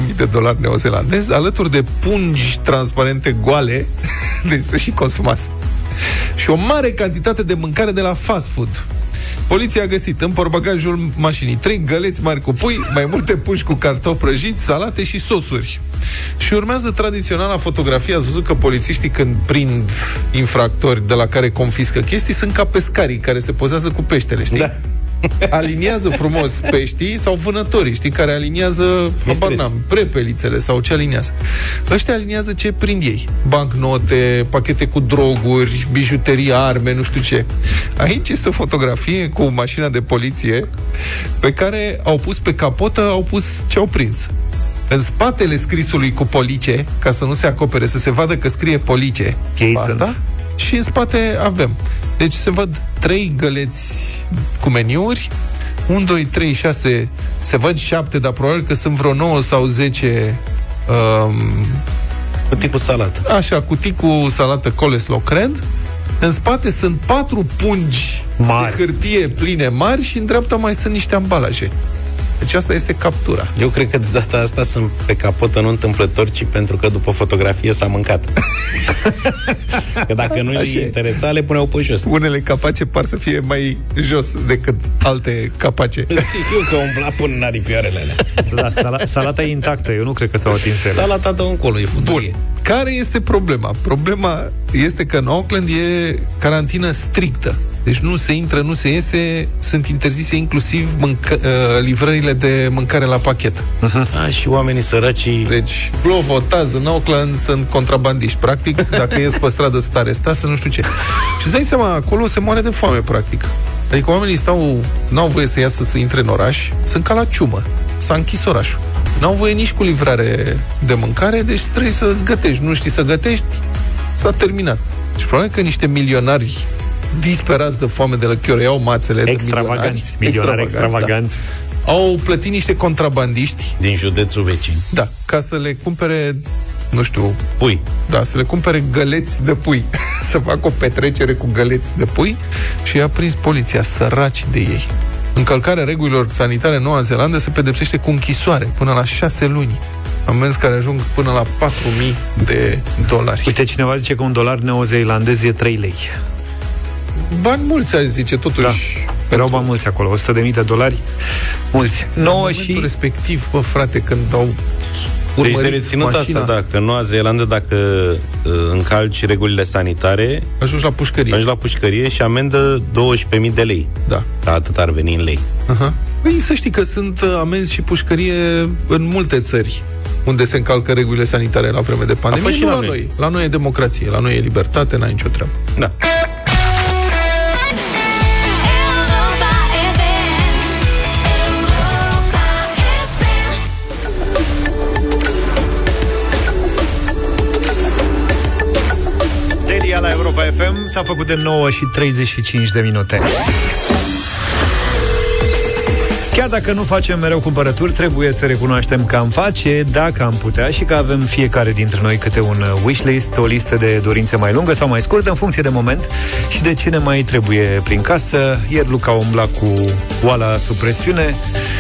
Speaker 3: 100.000 de dolari neozelandezi, alături de pungi transparente goale, deci să și consumase. Și o mare cantitate de mâncare de la fast food. Poliția a găsit în porbagajul mașinii trei găleți mari cu pui, mai multe pungi cu cartofi prăjiți, salate și sosuri. Și urmează tradiționala fotografie. Ați văzut că polițiștii când prind infractori de la care confiscă chestii sunt ca pescarii care se pozează cu peștele, știi? Da. Aliniază frumos peștii sau vânătorii, știi, care aliniază, habar n-am, prepelițele sau ce aliniază. Ăștia aliniază ce prind ei. Bancnote, pachete cu droguri, bijuterii, arme, nu știu ce. Aici este o fotografie cu mașina de poliție pe care au pus pe capotă, au pus ce au prins. În spatele scrisului cu police, ca să nu se acopere, să se vadă că scrie police,
Speaker 2: Ei
Speaker 3: pe asta,
Speaker 2: sunt.
Speaker 3: Și în spate avem. Deci se văd trei găleți cu meniuri, 1, 2, 3, 6, se văd 7, dar probabil că sunt vreo 9 sau 10 um,
Speaker 4: cutii cu salată.
Speaker 3: Așa, cutii cu salată coleslaw, cred. În spate sunt patru pungi
Speaker 2: Mari.
Speaker 3: de hârtie pline mari și în dreapta mai sunt niște ambalaje. Deci asta este captura.
Speaker 4: Eu cred că de data asta sunt pe capotă nu întâmplător, ci pentru că după fotografie s-a mâncat. că dacă nu
Speaker 3: Așa
Speaker 4: îi
Speaker 3: e.
Speaker 4: interesa, le puneau pe jos.
Speaker 3: Unele capace par să fie mai jos decât alte capace.
Speaker 4: Știu că umbla până în aripioarele alea.
Speaker 2: Da, sala, salata e intactă, eu nu cred că s-au atins ele.
Speaker 4: Salata dă încolo, e fundurie.
Speaker 3: Care este problema? Problema este că în Auckland e carantină strictă. Deci nu se intră, nu se iese, sunt interzise inclusiv mâncă, uh, livrările de mâncare la pachet.
Speaker 4: A, și oamenii săraci...
Speaker 3: Deci, votează în Auckland, sunt contrabandiști, practic. Dacă ies pe stradă, sunt arestați, să nu știu ce. Și îți dai seama, acolo se moare de foame, practic. Adică oamenii stau, n-au voie să iasă să intre în oraș, sunt ca la ciumă. S-a închis orașul. N-au voie nici cu livrare de mâncare, deci trebuie să-ți gătești. Nu știi să gătești, s-a terminat. Și probabil că niște milionari disperați de foame de la chiore, iau mațele de
Speaker 2: Extravaganți, milionari extravaganți.
Speaker 3: Da. Au plătit niște contrabandiști
Speaker 4: Din județul vecin.
Speaker 3: da, ca să le cumpere, nu știu...
Speaker 4: Pui.
Speaker 3: Da, să le cumpere găleți de pui. să facă o petrecere cu găleți de pui și i-a prins poliția, săraci de ei. Încălcarea regulilor sanitare în Noua Zeelandă se pedepsește cu închisoare până la șase luni. Amenzi care ajung până la 4.000 de dolari.
Speaker 2: Uite, cineva zice că un dolar neozeelandez e 3 lei.
Speaker 3: Bani mulți, aș zice, totuși.
Speaker 2: Da. Erau bani mulți acolo, 100 de mii de dolari, mulți. 9
Speaker 3: în
Speaker 2: și...
Speaker 3: respectiv, bă, frate, când au
Speaker 4: Deci de
Speaker 3: urmărit
Speaker 4: reținut
Speaker 3: mașina,
Speaker 4: asta, da, că în Noua Zeelandă, dacă uh, încalci regulile sanitare,
Speaker 3: ajungi la pușcărie.
Speaker 4: ajungi la pușcărie și amendă 12.000 de lei.
Speaker 3: Da.
Speaker 4: Ca atât ar veni în lei.
Speaker 3: Aha. Păi să știi că sunt uh, amenzi și pușcărie în multe țări unde se încalcă regulile sanitare la vreme de pandemie.
Speaker 4: fost și
Speaker 3: nu
Speaker 4: la
Speaker 3: la
Speaker 4: noi.
Speaker 3: noi. La noi e democrație, la noi e libertate, n-ai nicio treabă.
Speaker 4: Da.
Speaker 2: S-a făcut de 9 și 35 de minute. Chiar dacă nu facem mereu cumpărături, trebuie să recunoaștem că am face, dacă am putea și că avem fiecare dintre noi câte un uh, wishlist, o listă de dorințe mai lungă sau mai scurtă, în funcție de moment și de ce ne mai trebuie prin casă. Ieri Luca umbla cu oala sub presiune.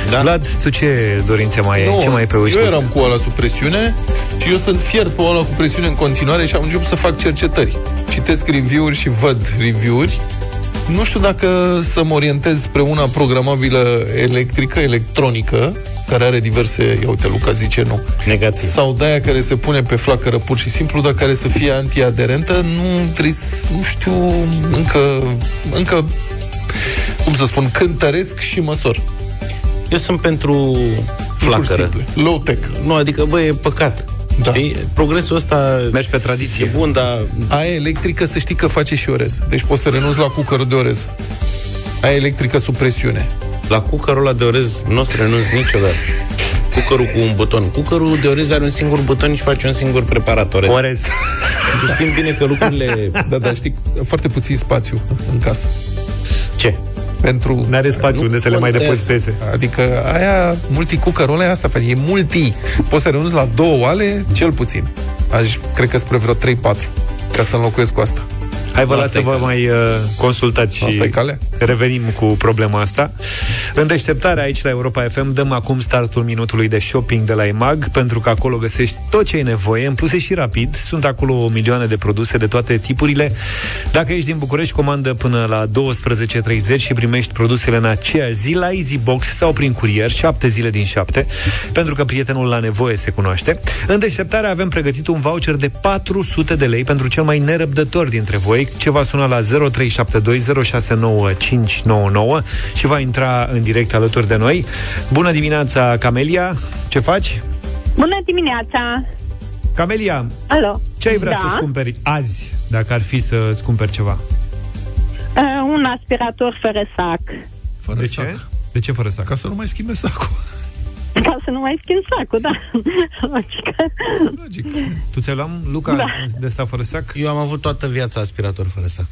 Speaker 2: Da. Vlad, tu ce dorințe mai ai? Ce mai e pe
Speaker 3: eu
Speaker 2: wishlist?
Speaker 3: eram cu oala sub presiune și eu sunt fiert pe oala cu presiune în continuare și am început să fac cercetări. Citesc review-uri și văd review-uri. Nu știu dacă să mă orientez spre una programabilă electrică, electronică, care are diverse, ia uite, Luca zice nu.
Speaker 4: Negativ.
Speaker 3: Sau de aia care se pune pe flacără pur și simplu, dar care să fie antiaderentă, nu trebuie, să- nu știu, încă, încă, cum să spun, cântăresc și măsor.
Speaker 4: Eu sunt pentru flacără.
Speaker 3: Low-tech.
Speaker 4: Nu, adică, bă, e păcat. Da. Știi? Progresul ăsta...
Speaker 2: Mergi pe tradiție.
Speaker 4: E bun, dar...
Speaker 3: Aia electrică să știi că face și orez. Deci poți să renunți la cucărul de orez. Aia electrică sub presiune.
Speaker 4: La cucărul ăla de orez nu o să renunț niciodată. Cucărul cu un buton. Cucărul de orez are un singur buton și face un singur preparat orez.
Speaker 2: Orez.
Speaker 4: Tu știm bine că lucrurile...
Speaker 3: Da, da, știi, foarte puțin spațiu în casă.
Speaker 4: Ce?
Speaker 3: Pentru...
Speaker 2: Nu are spațiu unde să le mai depoziteze.
Speaker 3: Adică aia, multi-cooker ăla e asta face, e multi. Poți să renunți la două oale, cel puțin. Aș, cred că spre vreo 3-4, ca să înlocuiesc cu asta.
Speaker 2: Hai vă las
Speaker 3: Asta
Speaker 2: să
Speaker 3: e
Speaker 2: vă
Speaker 3: calea.
Speaker 2: mai uh, consultați și
Speaker 3: Asta e calea.
Speaker 2: revenim cu problema asta. În deșteptarea aici la Europa FM dăm acum startul minutului de shopping de la EMAG, pentru că acolo găsești tot ce ai nevoie, în plus e și rapid. Sunt acolo milioane de produse de toate tipurile. Dacă ești din București, comandă până la 12.30 și primești produsele în aceeași zi la EasyBox sau prin curier, 7 zile din 7, pentru că prietenul la nevoie se cunoaște. În deșteptare avem pregătit un voucher de 400 de lei pentru cel mai nerăbdător dintre voi, ce va suna la 0372069599 și va intra în direct alături de noi. Bună dimineața, Camelia! Ce faci?
Speaker 16: Bună dimineața!
Speaker 2: Camelia,
Speaker 16: Alo!
Speaker 2: ce ai vrea
Speaker 16: da?
Speaker 2: să-ți cumperi azi, dacă ar fi să-ți cumperi ceva?
Speaker 16: Uh, un aspirator fără sac.
Speaker 3: Fără
Speaker 2: de
Speaker 3: sac.
Speaker 2: ce? De ce fără sac?
Speaker 3: Ca să nu mai schimbe sacul.
Speaker 16: Ca să nu mai schimb sacul, da. Logică.
Speaker 2: Tu ți-ai luat, Luca,
Speaker 16: Da.
Speaker 2: de asta fără sac?
Speaker 4: Eu am avut toată viața aspirator fără sac.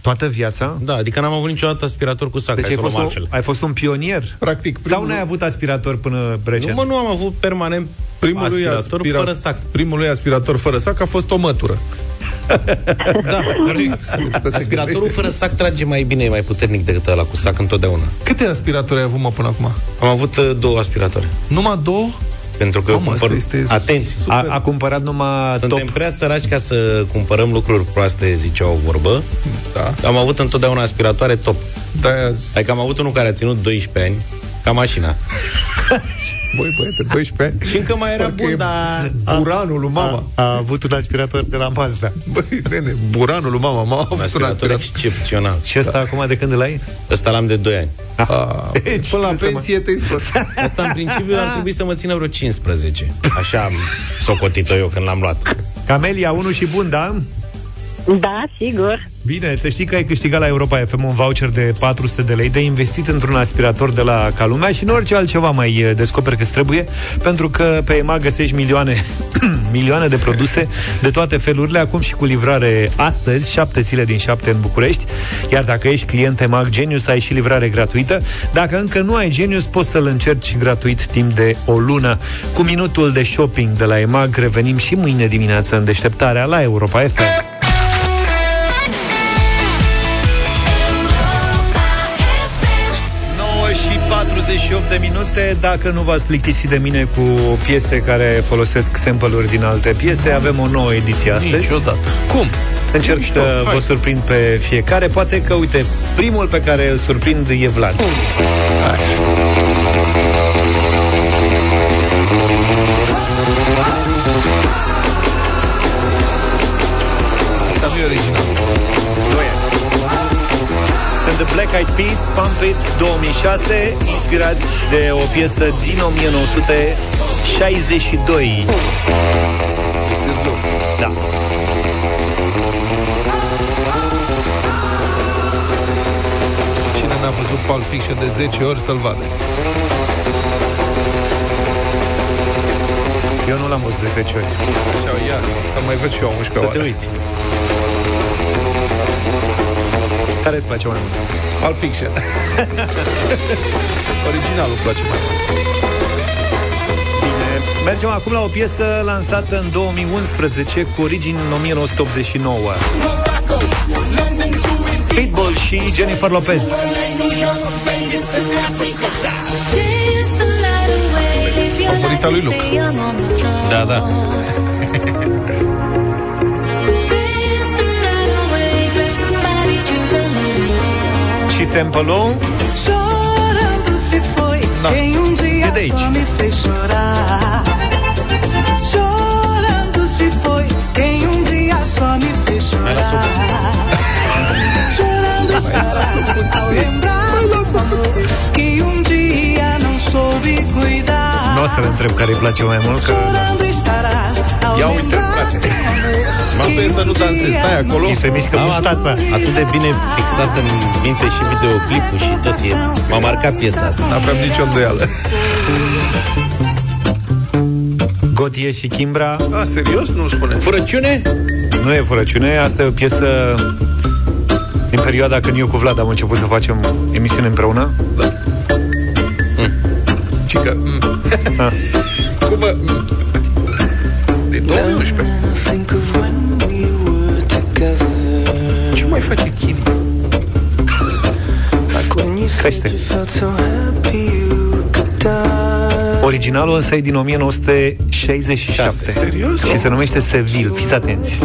Speaker 2: Toată viața?
Speaker 4: Da, adică n-am avut niciodată aspirator cu sac,
Speaker 2: Deci
Speaker 4: hai
Speaker 2: ai
Speaker 4: să o
Speaker 2: fost,
Speaker 4: luăm
Speaker 2: un,
Speaker 4: altfel.
Speaker 2: ai fost un pionier?
Speaker 3: Practic,
Speaker 2: Sau n-ai avut aspirator până recent?
Speaker 4: Nu, mă, nu am avut permanent
Speaker 3: primul lui
Speaker 4: aspirator
Speaker 3: aspira-
Speaker 4: fără sac.
Speaker 3: Primul lui aspirator fără sac a fost o mătură.
Speaker 4: Da, corect. Aspiratorul fără sac trage mai bine, e mai puternic decât ăla cu sac întotdeauna.
Speaker 3: Câte aspiratori ai avut, mă, până acum?
Speaker 4: Am avut uh, două aspiratoare.
Speaker 3: Numai două?
Speaker 4: Pentru că eu
Speaker 3: Mamă,
Speaker 4: cumpăr...
Speaker 3: asta este
Speaker 4: Atenție!
Speaker 2: A, a cumpărat numai
Speaker 4: Suntem
Speaker 2: top.
Speaker 4: prea săraci ca să cumpărăm lucruri proaste, zicea o vorbă.
Speaker 3: Da.
Speaker 4: Am avut întotdeauna aspiratoare top.
Speaker 3: Da,
Speaker 4: adică am avut unul care a ținut 12 ani, ca mașina.
Speaker 3: Băi, băiete, 12 ani.
Speaker 4: Și încă mai era
Speaker 3: Sper că
Speaker 4: bun,
Speaker 3: e
Speaker 4: dar...
Speaker 3: Buranul lui mama.
Speaker 2: A, a avut un aspirator de la Mazda.
Speaker 3: Băi, nene, buranul lui mama. Mama a
Speaker 4: Un
Speaker 3: avut un
Speaker 4: aspirator
Speaker 3: aspirator.
Speaker 4: excepțional.
Speaker 2: Și ăsta acum de când îl ai?
Speaker 4: Ăsta l-am de 2 ani.
Speaker 3: A,
Speaker 2: Deci,
Speaker 3: până la
Speaker 2: să mă-
Speaker 3: pensie te-ai scos.
Speaker 4: Asta în principiu ar trebui să mă țină vreo 15. Așa am socotit-o eu când l-am luat.
Speaker 2: Camelia, unul și bun, da?
Speaker 16: Da, sigur.
Speaker 2: Bine, să știi că ai câștigat la Europa FM un voucher de 400 de lei de investit într-un aspirator de la Calumea și în orice altceva mai eh, descoperi că trebuie, pentru că pe EMA găsești milioane, milioane de produse de toate felurile, acum și cu livrare astăzi, 7 zile din 7 în București, iar dacă ești client EMAG Genius, ai și livrare gratuită. Dacă încă nu ai Genius, poți să-l încerci gratuit timp de o lună. Cu minutul de shopping de la EMAG revenim și mâine dimineață în deșteptarea la Europa FM. 28 de minute Dacă nu v-ați plictisit de mine cu piese care folosesc sample-uri din alte piese Avem o nouă ediție astăzi
Speaker 3: Niciodată
Speaker 2: Cum? Încerc
Speaker 3: Nici
Speaker 2: să
Speaker 3: Hai.
Speaker 2: vă surprind pe fiecare Poate că, uite, primul pe care îl surprind e Vlad Hai. Eyed Peas, Pump It 2006 Inspirați de o piesă din 1962 Da
Speaker 3: Cine n-a văzut Pulp Fiction de 10 ori să-l vadă.
Speaker 2: Eu nu l-am văzut de 10 ori
Speaker 3: Așa, ia, să mai văd și eu 11
Speaker 4: Să
Speaker 3: oară.
Speaker 4: te uiți.
Speaker 2: Care îți place mai mult?
Speaker 3: Pulp Fiction. Originalul îmi place mai mult.
Speaker 2: Bine, mergem acum la o piesă lansată în 2011 cu origini în 1989. Pitbull și Jennifer Lopez.
Speaker 3: Favorita lui Luc.
Speaker 4: Da, da.
Speaker 2: Sample-ul
Speaker 11: Chorando se foi
Speaker 2: Da.
Speaker 11: quem um dia só me fez chorar. Chorando se foi quem um dia só me fez chorar. Chorando estará ao lembrar amor que um dia não soube cuidar.
Speaker 2: Să-l întreb care îi place mai mult că
Speaker 11: Chorando estará ao
Speaker 3: Ia uite,
Speaker 11: lembrar
Speaker 3: frate.
Speaker 11: De um amor
Speaker 3: Mă
Speaker 11: que
Speaker 3: să nu
Speaker 11: um
Speaker 3: dansezi,
Speaker 11: dia
Speaker 3: stai acolo.
Speaker 2: îi se mișcă
Speaker 4: Am
Speaker 2: mustața.
Speaker 4: atât, atât de bine fixat în minte și videoclipul și tot e. M-a marcat piesa asta.
Speaker 3: N-aveam nicio îndoială.
Speaker 2: Godie și Kimbra
Speaker 3: A, serios? Nu spune.
Speaker 4: Furăciune?
Speaker 2: Nu e furăciune, asta e o piesă din perioada când eu cu Vlad am început să facem emisiune împreună.
Speaker 3: Cică, mm.
Speaker 2: Ah.
Speaker 3: Cum mă... mm. Din 2011. Mai face Kim?
Speaker 2: Crește. Originalul însă e din 1967
Speaker 3: Serios?
Speaker 2: și se numește Seville. Fiți atenți.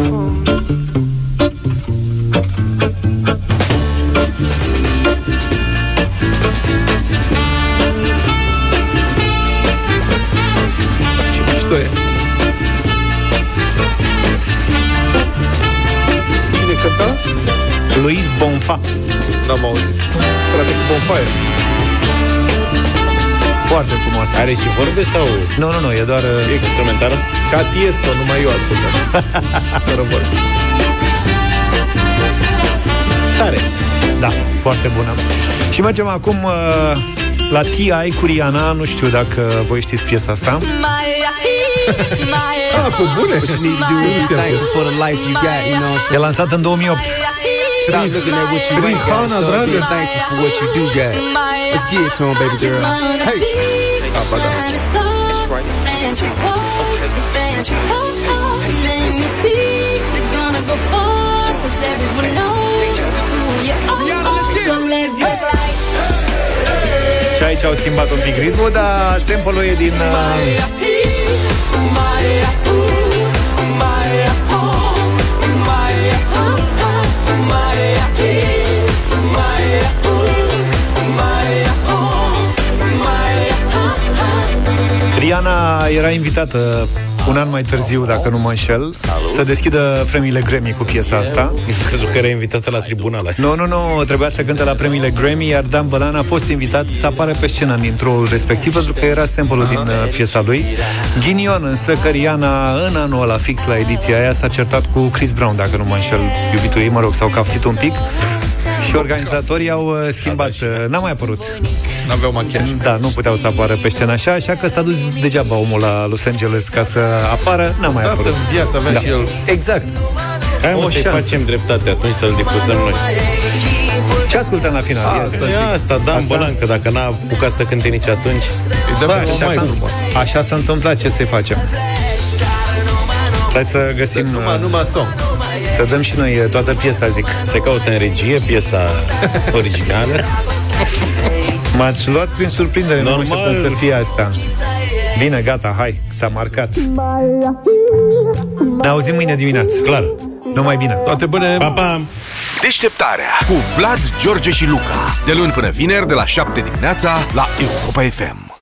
Speaker 2: Bonfa.
Speaker 3: N-am auzit. Frate cu bonfire.
Speaker 2: Foarte frumos.
Speaker 4: Are și vorbe sau
Speaker 2: Nu, nu, nu, e doar... uh,
Speaker 4: e instrumentară?
Speaker 3: Ca Tiesto, numai eu ascult așa. Fără vorbe.
Speaker 2: Tare. Da, foarte bună. Și mergem acum uh, la T.I. cu Rihanna. Nu știu dacă voi știți piesa asta.
Speaker 3: Ah, pe bune?
Speaker 17: What you need to do is thank us for the life you got, you know what I'm
Speaker 2: E lansat în 2008.
Speaker 17: Stop looking at what you ain't got.
Speaker 3: Rihanna,
Speaker 17: Start
Speaker 3: dragă.
Speaker 17: being thankful for what you do got. Let's get it to him, baby girl. Hey.
Speaker 3: Ah, ba da.
Speaker 2: Și aici au schimbat un pic ritmul, dar tempo e din... Uh, Rihanna era invitată un an mai târziu, dacă nu mă înșel, să deschidă premiile Grammy cu piesa asta.
Speaker 4: Crezut că era invitată la tribunal.
Speaker 2: Nu, nu, nu, trebuia să cânte la premiile Grammy, iar Dan Bălan a fost invitat să apară pe scenă în intro respectiv, pentru că era sample din uh, piesa lui. Ghinion, însă că Rihanna în anul ăla, fix la ediția aia, s-a certat cu Chris Brown, dacă nu mă înșel, iubitul ei, mă rog, s-au caftit un pic. Și organizatorii au uh, schimbat, uh, n-a mai apărut.
Speaker 3: N-aveau machiaj.
Speaker 2: Da, nu puteau să apară pe scenă așa, așa că s-a dus degeaba omul la Los Angeles ca să apară, n-a mai
Speaker 3: Dată
Speaker 2: apărut.
Speaker 3: în viață avea și el.
Speaker 2: Exact.
Speaker 4: Hai mă
Speaker 2: O
Speaker 4: să-i
Speaker 2: șansă.
Speaker 4: facem dreptate atunci să-l difuzăm noi.
Speaker 2: Ce ascultăm la final? Ia zi.
Speaker 4: Asta, asta Dan
Speaker 2: Asta?
Speaker 4: Bălan, că dacă n-a apucat să cânte nici atunci,
Speaker 3: Îi dăm
Speaker 2: Bă,
Speaker 3: pe
Speaker 2: așa,
Speaker 3: mai
Speaker 2: s-a,
Speaker 3: frumos.
Speaker 2: așa s-a întâmplat, ce să-i facem? Hai să găsim,
Speaker 3: Numai, numai song.
Speaker 2: să dăm și noi uh, toată piesa, zic.
Speaker 4: se caută în regie piesa originală.
Speaker 2: M-ați luat prin surprindere, nu mă
Speaker 4: Normal.
Speaker 2: așteptam să fie asta. Bine, gata, hai, s-a marcat. Ne auzim mâine dimineață.
Speaker 4: Clar.
Speaker 2: Numai bine.
Speaker 3: Toate bune.
Speaker 4: Pa, pa!
Speaker 10: Deșteptarea cu Vlad, George și Luca. De luni până vineri, de la 7 dimineața, la Europa FM.